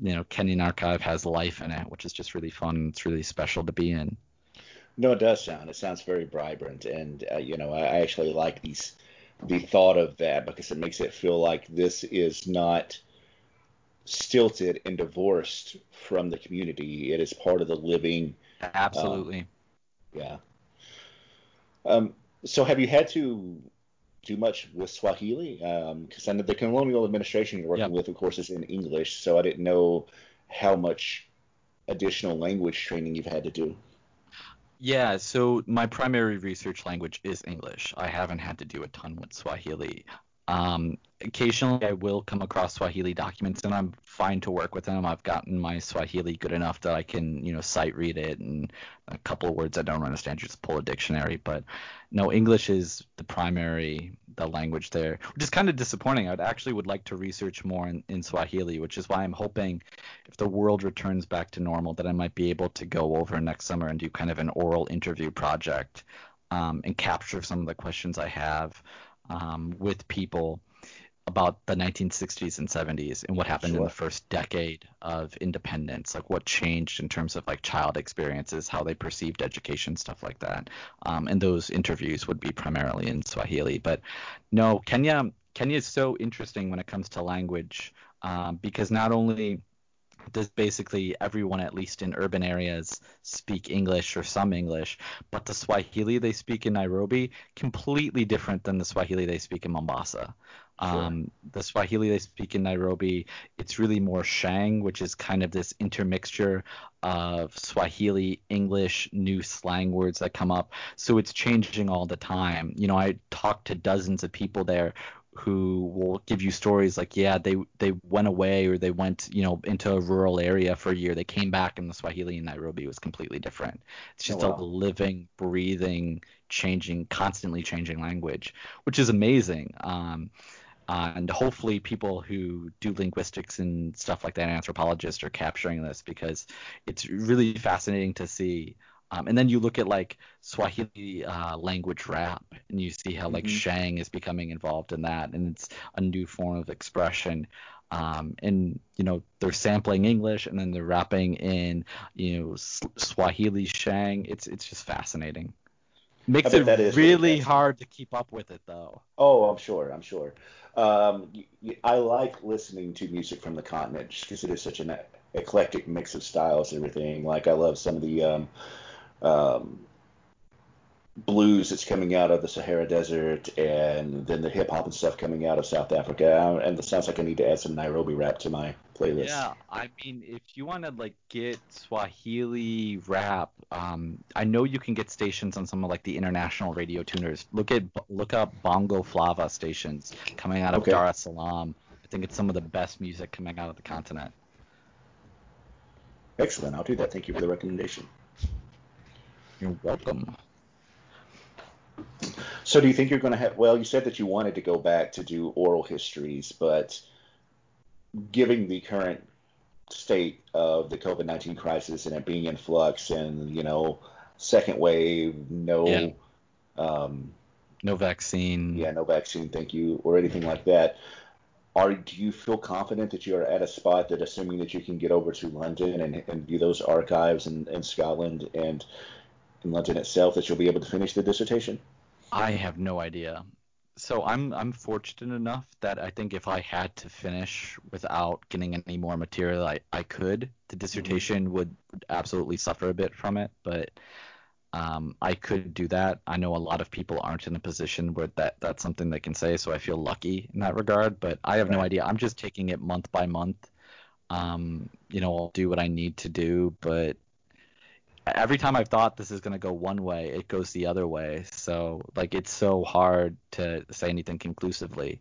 you know, Kenyan Archive has life in it, which is just really fun. It's really special to be in.
No, it does sound. It sounds very vibrant, and uh, you know, I, I actually like these the thought of that because it makes it feel like this is not stilted and divorced from the community. It is part of the living.
Absolutely. Um,
yeah. Um, so have you had to do much with Swahili? Because um, the colonial administration you're working yep. with, of course, is in English. So I didn't know how much additional language training you've had to do.
Yeah, so my primary research language is English. I haven't had to do a ton with Swahili. Um, occasionally, I will come across Swahili documents, and I'm fine to work with them. I've gotten my Swahili good enough that I can, you know, sight read it, and a couple of words I don't understand, just pull a dictionary. But no, English is the primary the language there, which is kind of disappointing. I actually would like to research more in, in Swahili, which is why I'm hoping if the world returns back to normal, that I might be able to go over next summer and do kind of an oral interview project um, and capture some of the questions I have um, with people about the 1960s and 70s and what happened sure. in the first decade of independence like what changed in terms of like child experiences how they perceived education stuff like that um, and those interviews would be primarily in swahili but no kenya kenya is so interesting when it comes to language um, because not only does basically everyone, at least in urban areas, speak English or some English, but the Swahili they speak in Nairobi completely different than the Swahili they speak in Mombasa. Sure. Um, the Swahili they speak in Nairobi, it's really more Sheng, which is kind of this intermixture of Swahili, English, new slang words that come up. So it's changing all the time. You know, I talked to dozens of people there who will give you stories like, yeah, they they went away or they went, you know, into a rural area for a year. They came back and the Swahili in Nairobi was completely different. It's just oh, wow. a living, breathing, changing, constantly changing language, which is amazing. Um, uh, and hopefully people who do linguistics and stuff like that, anthropologists, are capturing this because it's really fascinating to see um, and then you look at like Swahili uh, language rap, and you see how like mm-hmm. Sheng is becoming involved in that, and it's a new form of expression. Um, and you know they're sampling English, and then they're rapping in you know Swahili Sheng. It's it's just fascinating. Makes it really hard to keep up with it though.
Oh, I'm sure. I'm sure. Um, I like listening to music from the continent just because it is such an eclectic mix of styles and everything. Like I love some of the um, um, blues that's coming out of the Sahara Desert, and then the hip hop and stuff coming out of South Africa. And it sounds like I need to add some Nairobi rap to my playlist.
Yeah, I mean, if you want to like get Swahili rap, um, I know you can get stations on some of like the international radio tuners. Look at look up Bongo Flava stations coming out of okay. Dar es Salaam. I think it's some of the best music coming out of the continent.
Excellent. I'll do that. Thank you for the recommendation.
You're welcome.
So, do you think you're going to have? Well, you said that you wanted to go back to do oral histories, but given the current state of the COVID nineteen crisis and it being in flux, and you know, second wave, no, yeah. um,
no vaccine,
yeah, no vaccine, thank you, or anything like that. Are do you feel confident that you are at a spot that, assuming that you can get over to London and, and do those archives in, in Scotland and in London itself that you'll be able to finish the dissertation?
I have no idea. So I'm I'm fortunate enough that I think if I had to finish without getting any more material, I, I could. The dissertation mm-hmm. would, would absolutely suffer a bit from it, but um, I could do that. I know a lot of people aren't in a position where that that's something they can say, so I feel lucky in that regard. But I have right. no idea. I'm just taking it month by month. Um, you know, I'll do what I need to do, but every time I've thought this is going to go one way, it goes the other way. So like it's so hard to say anything conclusively.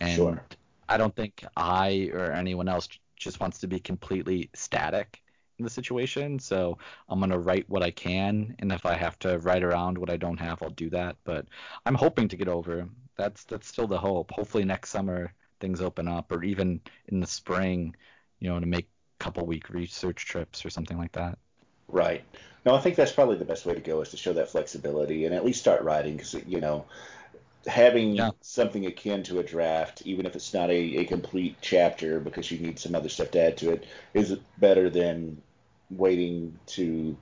And
sure.
I don't think I or anyone else just wants to be completely static in the situation. So I'm gonna write what I can, and if I have to write around what I don't have, I'll do that. But I'm hoping to get over. That's that's still the hope. Hopefully next summer things open up, or even in the spring, you know, to make a couple week research trips or something like that.
Right. No, I think that's probably the best way to go is to show that flexibility and at least start writing because you know having yeah. something akin to a draft, even if it's not a, a complete chapter because you need some other stuff to add to it, is better than waiting to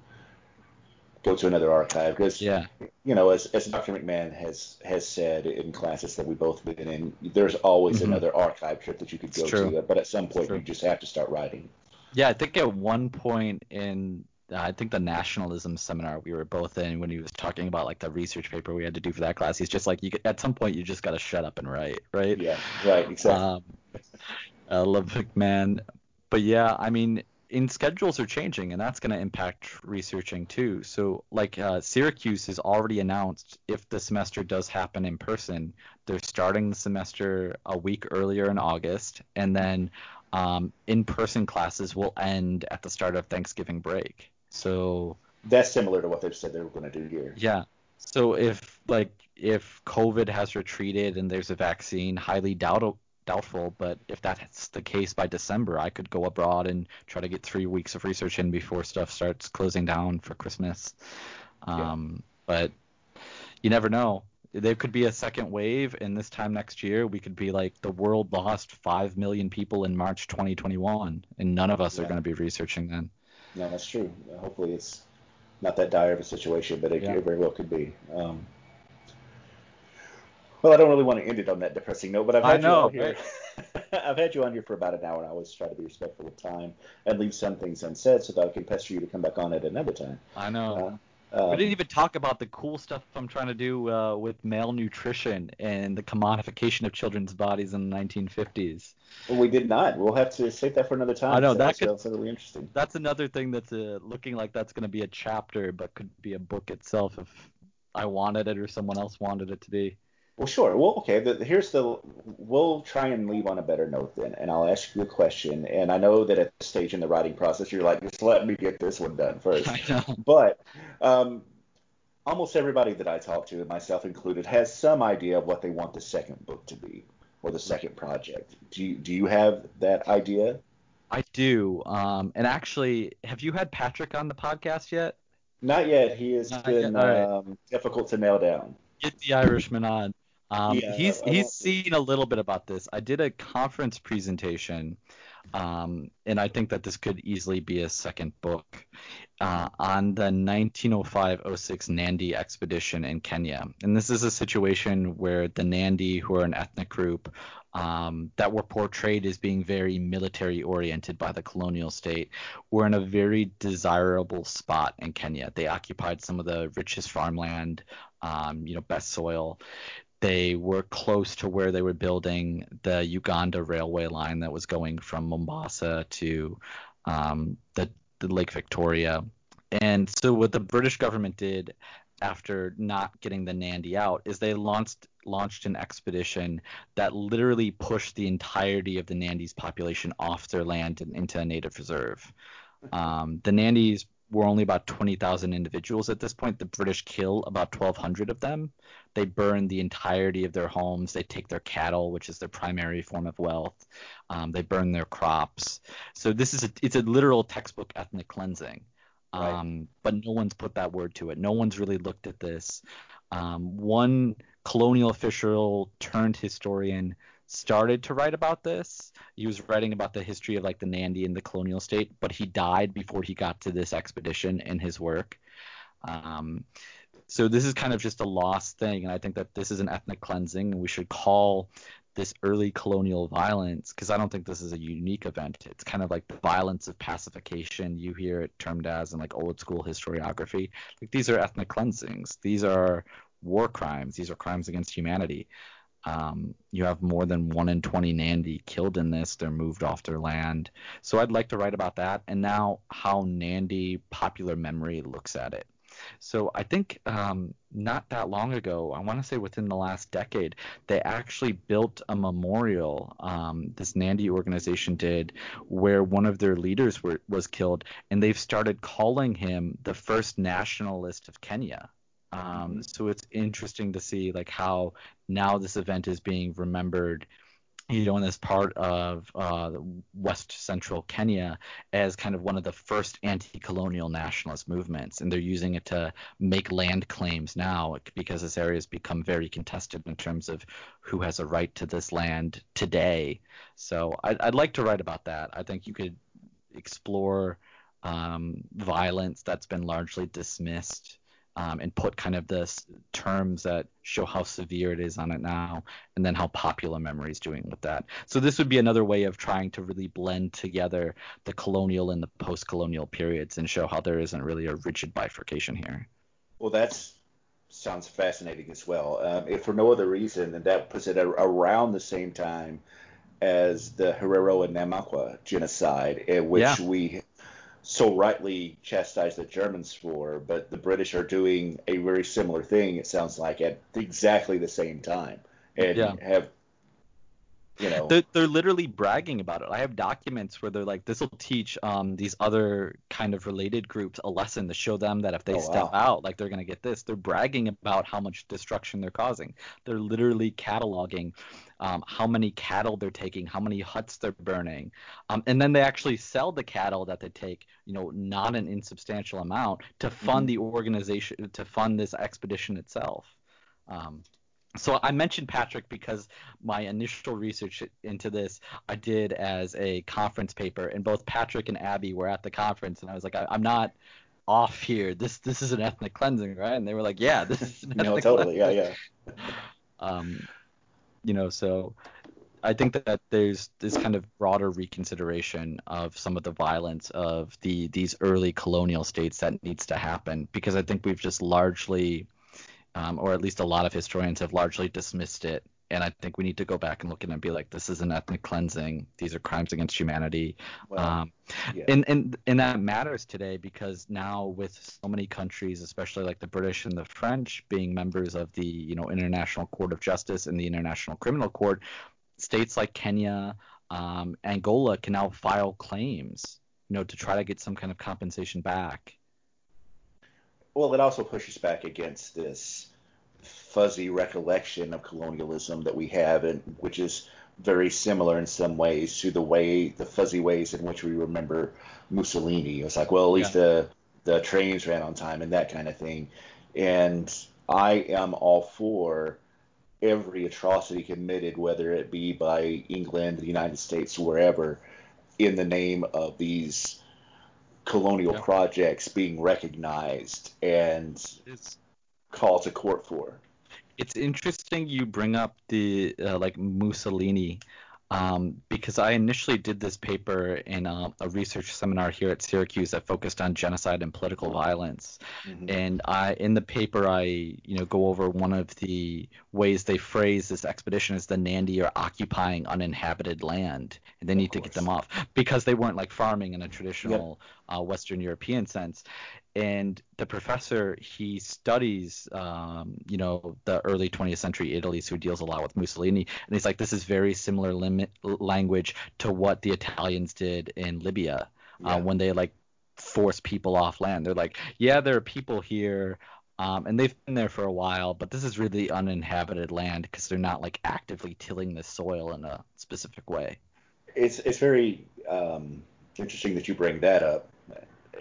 go to another archive because
yeah.
you know as, as dr mcmahon has has said in classes that we've both been in there's always mm-hmm. another archive trip that you could go to but at some point you just have to start writing
yeah i think at one point in I think the nationalism seminar we were both in when he was talking about like the research paper we had to do for that class. He's just like, you at some point you just got to shut up and write, right?
Yeah, right, exactly. Um,
I love McMahon, but yeah, I mean, in schedules are changing, and that's going to impact researching too. So, like uh, Syracuse has already announced if the semester does happen in person, they're starting the semester a week earlier in August, and then um, in-person classes will end at the start of Thanksgiving break. So
that's similar to what they've said they were going to do here.
Yeah. So if like if COVID has retreated and there's a vaccine, highly doubt, doubtful, but if that's the case by December, I could go abroad and try to get three weeks of research in before stuff starts closing down for Christmas. Um, yeah. But you never know. There could be a second wave, and this time next year, we could be like the world lost five million people in March 2021, and none of us yeah. are going to be researching then.
No, that's true. Hopefully, it's not that dire of a situation, but it, yeah. it very well could be. Um, well, I don't really want to end it on that depressing note, but I've had know, you on here. I've had you on here for about an hour, and I always try to be respectful of time and leave some things unsaid so that I can pester you to come back on at another time.
I know. Um, we didn't even talk about the cool stuff I'm trying to do uh, with malnutrition and the commodification of children's bodies in the 1950s.
Well, we did not. We'll have to save that for another time.
I know that
could, that's really interesting.
That's another thing that's uh, looking like that's going to be a chapter, but could be a book itself if I wanted it or someone else wanted it to be.
Well, sure. Well, okay. The, here's the. We'll try and leave on a better note then, and I'll ask you a question. And I know that at this stage in the writing process, you're like, just let me get this one done first.
I know.
But um, almost everybody that I talk to, myself included, has some idea of what they want the second book to be or the second project. Do you do you have that idea?
I do. Um, and actually, have you had Patrick on the podcast yet?
Not yet. He has Not been right. um, difficult to nail down.
Get the Irishman on. Um, yeah, he's I, I he's seen a little bit about this. I did a conference presentation, um, and I think that this could easily be a second book uh, on the 1905-06 Nandi expedition in Kenya. And this is a situation where the Nandi, who are an ethnic group um, that were portrayed as being very military oriented by the colonial state, were in a very desirable spot in Kenya. They occupied some of the richest farmland, um, you know, best soil they were close to where they were building the Uganda railway line that was going from Mombasa to um, the, the Lake Victoria. And so what the British government did after not getting the Nandi out is they launched launched an expedition that literally pushed the entirety of the Nandi's population off their land and into a native reserve. Um, the Nandis were only about 20,000 individuals at this point. The British kill about 1,200 of them. They burn the entirety of their homes. They take their cattle, which is their primary form of wealth. Um, they burn their crops. So this is a, it's a literal textbook ethnic cleansing. Um, right. But no one's put that word to it. No one's really looked at this. Um, one colonial official turned historian started to write about this. He was writing about the history of like the Nandi and the colonial state, but he died before he got to this expedition in his work. Um, so this is kind of just a lost thing, and I think that this is an ethnic cleansing, and we should call this early colonial violence because I don't think this is a unique event. It's kind of like the violence of pacification. You hear it termed as in like old school historiography. Like these are ethnic cleansings. These are war crimes. These are crimes against humanity. Um, you have more than one in 20 Nandi killed in this. They're moved off their land. So I'd like to write about that and now how Nandi popular memory looks at it. So I think um, not that long ago, I want to say within the last decade, they actually built a memorial. Um, this Nandi organization did, where one of their leaders were, was killed, and they've started calling him the first nationalist of Kenya. Um, mm-hmm. so it's interesting to see like how now this event is being remembered you know, in this part of uh, West Central Kenya as kind of one of the first anti-colonial nationalist movements, and they're using it to make land claims now because this area has become very contested in terms of who has a right to this land today. So I'd, I'd like to write about that. I think you could explore um, violence that's been largely dismissed um, and put kind of the terms that show how severe it is on it now, and then how popular memory is doing with that. So this would be another way of trying to really blend together the colonial and the post-colonial periods and show how there isn't really a rigid bifurcation here.
Well, that sounds fascinating as well. Um, if for no other reason, then that puts it around the same time as the Herero and Namaqua genocide, in which yeah. we so rightly chastised the Germans for, but the British are doing a very similar thing. It sounds like at exactly the same time, and yeah. have you know.
They're, they're literally bragging about it. I have documents where they're like this will teach um, these other kind of related groups a lesson to show them that if they oh, step wow. out like they're going to get this. They're bragging about how much destruction they're causing. They're literally cataloging um, how many cattle they're taking how many huts they're burning um, and then they actually sell the cattle that they take you know not an insubstantial amount to fund mm-hmm. the organization to fund this expedition itself. Um, so I mentioned Patrick because my initial research into this I did as a conference paper, and both Patrick and Abby were at the conference, and I was like, I, am not off here. This this is an ethnic cleansing, right? And they were like, Yeah, this is an ethnic no, totally,
cleansing. yeah, yeah.
um, you know, so I think that there's this kind of broader reconsideration of some of the violence of the these early colonial states that needs to happen because I think we've just largely um, or at least a lot of historians have largely dismissed it. And I think we need to go back and look at it and be like, this is an ethnic cleansing. These are crimes against humanity. Well, um, yeah. and, and, and that matters today because now with so many countries, especially like the British and the French being members of the, you know, International Court of Justice and the International Criminal Court, states like Kenya, um, Angola can now file claims, you know, to try to get some kind of compensation back
well, it also pushes back against this fuzzy recollection of colonialism that we have, and which is very similar in some ways to the way the fuzzy ways in which we remember Mussolini. It's like, well, at least yeah. the the trains ran on time and that kind of thing. And I am all for every atrocity committed, whether it be by England, the United States, wherever, in the name of these colonial projects being recognized and it's, called to court for.
It's interesting you bring up the uh, like Mussolini um, because I initially did this paper in a, a, research seminar here at Syracuse that focused on genocide and political violence. Mm-hmm. And I, in the paper, I you know go over one of the ways they phrase this expedition as the Nandi are occupying uninhabited land, and they need to get them off because they weren't like farming in a traditional. Uh, Western European sense and the professor he studies um, you know the early 20th century Italy, so he deals a lot with Mussolini, and he's like this is very similar limit language to what the Italians did in Libya uh, yeah. uh, when they like force people off land. They're like, yeah, there are people here. Um, and they've been there for a while, but this is really uninhabited land because they're not like actively tilling the soil in a specific way.
It's it's very um, interesting that you bring that up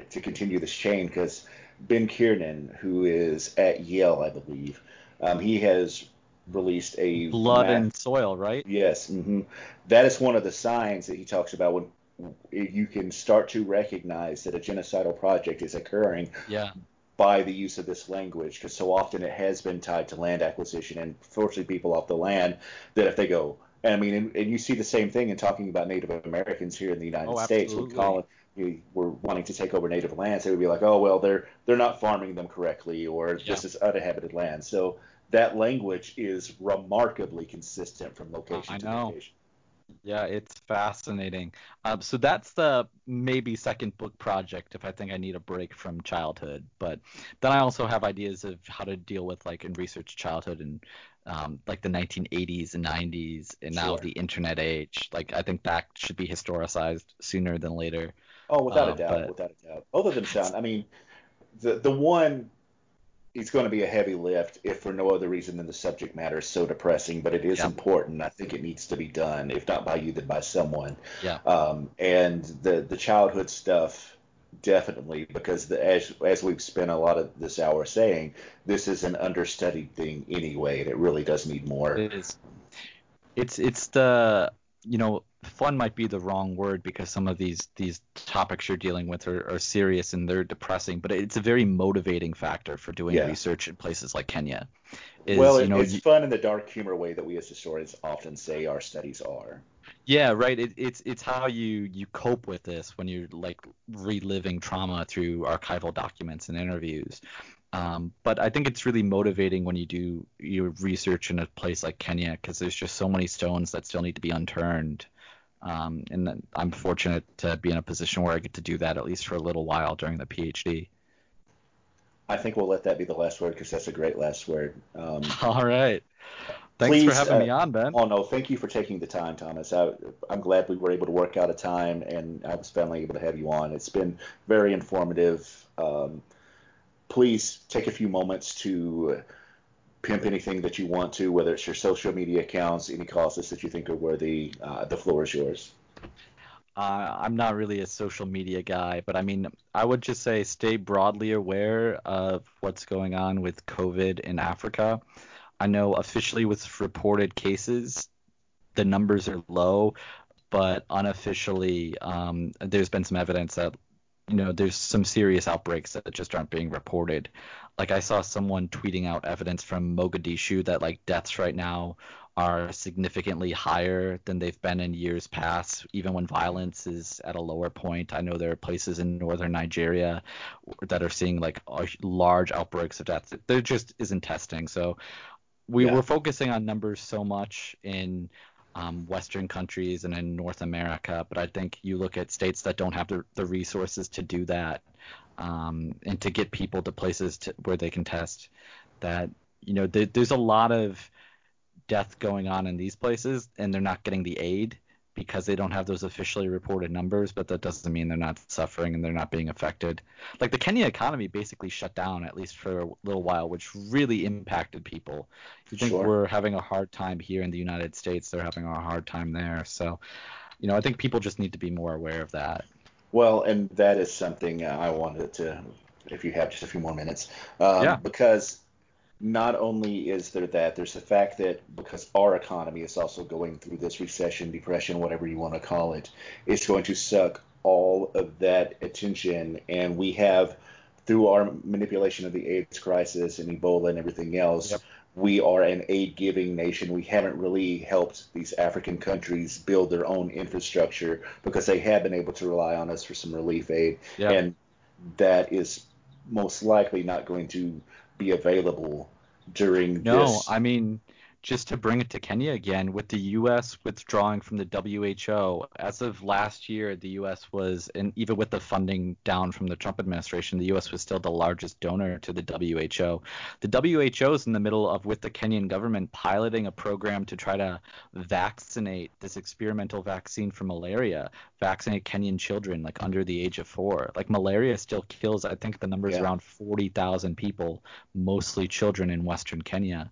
to continue this chain because Ben Kiernan, who is at Yale, I believe, um, he has released a
blood and soil, right?
Yes, mm-hmm. that is one of the signs that he talks about when you can start to recognize that a genocidal project is occurring.
Yeah.
By the use of this language, because so often it has been tied to land acquisition and forcing people off the land. That if they go, I mean, and, and you see the same thing in talking about Native Americans here in the United oh, States. With Colin, you were wanting to take over native lands, they would be like, oh well, they're they're not farming them correctly, or yeah. this is uninhabited land. So that language is remarkably consistent from location
I
to
know.
location.
Yeah, it's fascinating. Um, so that's the maybe second book project if I think I need a break from childhood. But then I also have ideas of how to deal with like and research childhood and um, like the 1980s and 90s and now
Sure.
the internet age. Like I think that should be historicized sooner than later.
Oh, without
Uh,
a doubt,
but
without a doubt. Both of them sound. I mean, the the one it's going to be a heavy lift if for no other reason than the subject matter is so depressing, but it is
Yeah.
important. I think it needs to be done, if not by you, then by someone.
yeah,
Um, and the the childhood stuff definitely because the, as as we've spent a lot of this hour saying, this is an understudied thing anyway, and it really does need more.
it is. It's it's the you know fun might be the wrong word because some of these these topics you're dealing with are, are serious and they're depressing, but it's a very motivating factor for doing
Yeah.
research in places like Kenya. Is,
well, it,
you know,
it's
you-
fun in the dark humor way that we as historians often say our studies are.
Yeah, right. It, it's it's how you you cope with this when you're like reliving trauma through archival documents and interviews. Um, but I think it's really motivating when you do your research in a place like Kenya because there's just so many stones that still need to be unturned. Um, and I'm fortunate to be in a position where I get to do that at least for a little while during the PhD.
I think we'll let that be the last word because that's a great last word. Um,
All right. Thanks
Please,
for having
uh,
me on, Ben.
oh no, thank you for taking the time, Thomas. I, I'm glad we were able to work out a time, and I was finally able to have you on. It's been very informative. Um, please take a few moments to pimp anything that you want to, whether it's your social media accounts, any causes that you think are worthy. Uh, the floor is yours.
Uh, I'm not really a social media guy, but I mean, I would just say stay broadly aware of what's going on with COVID in Africa. I know officially with reported cases, the numbers are low, but unofficially, um, there's been some evidence that you know there's some serious outbreaks that just aren't being reported. Like I saw someone tweeting out evidence from Mogadishu that like deaths right now are significantly higher than they've been in years past, even when violence is at a lower point. I know there are places in northern Nigeria that are seeing like large outbreaks of deaths. There just isn't testing. So we
Yeah.
were focusing on numbers so much in um, Western countries and in North America, but I think you look at states that don't have the, the resources to do that um, and to get people to places to, where they can test. That you know, there, there's a lot of death going on in these places, and they're not getting the aid because they don't have those officially reported numbers. But that doesn't mean they're not suffering and they're not being affected. Like the Kenya economy basically shut down at least for a little while, which really impacted people. You think
Sure.
we're having a hard time here in the United States, they're having a hard time there. So, you know, I think people just need to be more aware of that.
Well, and that is something I wanted to, if you have just a few more minutes, um,
Yeah.
because not only is there that, there's the fact that because our economy is also going through this recession, depression, whatever you want to call it, it's going to suck all of that attention, and we have, through our manipulation of the AIDS crisis and Ebola and everything else.
Yep.
We are an aid giving nation. We haven't really helped these African countries build their own infrastructure because they have been able to rely on us for some relief aid.
Yeah.
And that is most likely not going to be available during
No,
this.
I mean, just to bring it to Kenya again, with the U.S. withdrawing from the WHO, as of last year, the U.S. was, and even with the funding down from the Trump administration, the U.S. was still the largest donor to the WHO. The WHO is in the middle of, with the Kenyan government, piloting a program to try to vaccinate this experimental vaccine for malaria, vaccinate Kenyan children like under the age of four. Like malaria still kills, I think the number is
Yeah.
around 40,000 people, mostly children in Western Kenya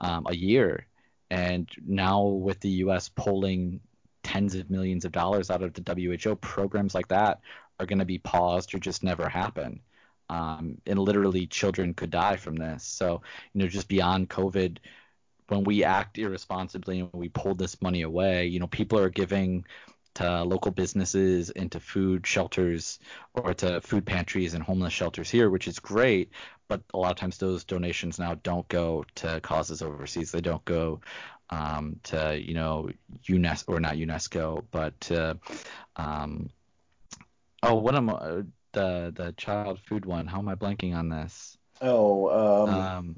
um, a year. And now with the U.S. pulling tens of millions of dollars out of the WHO, programs like that are going to be paused or just never happen. Um, and literally, children could die from this. So, you know, just beyond COVID, when we act irresponsibly and we pull this money away, you know, people are giving to local businesses and to food shelters or to food pantries and homeless shelters here, which is great. But a lot of times those donations now don't go to causes overseas. They don't go um, to, you know, UNESCO or not UNESCO, but to, um, oh, what am I, the the child food one? How am I blanking on this?
oh, um,
Um,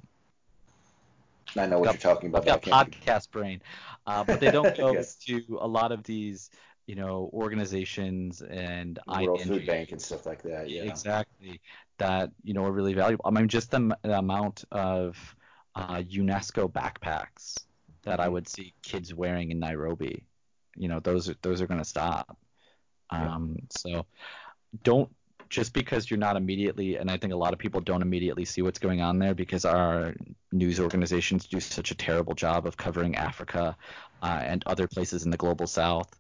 I know what
got,
you're talking about.
I've got podcast brain, uh, but they don't go
yes.
to a lot of these, you know, organizations and
World
ING,
Food Bank and stuff like that. Yeah.
exactly that you know are really valuable. I mean, just the, the amount of uh, UNESCO backpacks that I
Mhm.
would see kids wearing in Nairobi, you know, those are those are going to stop.
Yeah.
Um, so don't just because you're not immediately, and I think a lot of people don't immediately see what's going on there because our news organizations do such a terrible job of covering Africa uh, and other places in the global south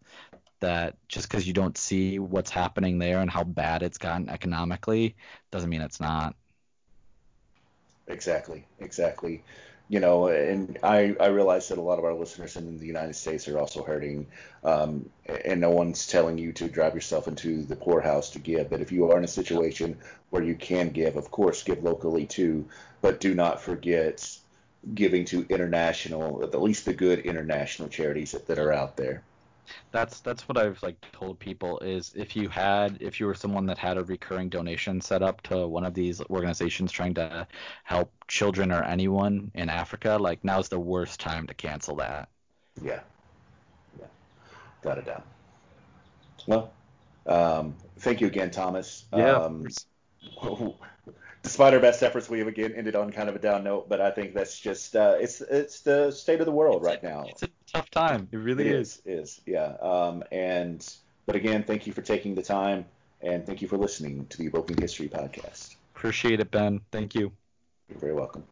that just because you don't see what's happening there and how bad it's gotten economically doesn't mean it's not.
Exactly, exactly. You know, and I, I realize that a lot of our listeners in the United States are also hurting, um, and no one's telling you to drive yourself into the poorhouse to give. But if you are in a situation where you can give, of course, give locally too, but do not forget giving to international, at least the good international charities that, that are out there.
That's that's what I've like told people is if you had if you were someone that had a recurring donation set up to one of these organizations trying to help children or anyone in Africa, like now's the worst time to cancel that.
Yeah, yeah, got it down. Well, um, thank you again, Thomas. Um, despite our best efforts, we have again ended on kind of a down note, but I think that's just uh, it's it's the state of the world right now.
It's a tough time. It really
It
is.
is, is yeah. Um, and but again, thank you for taking the time, and thank you for listening to the Evoking History podcast.
Appreciate it, Ben. Thank you.
You're very welcome.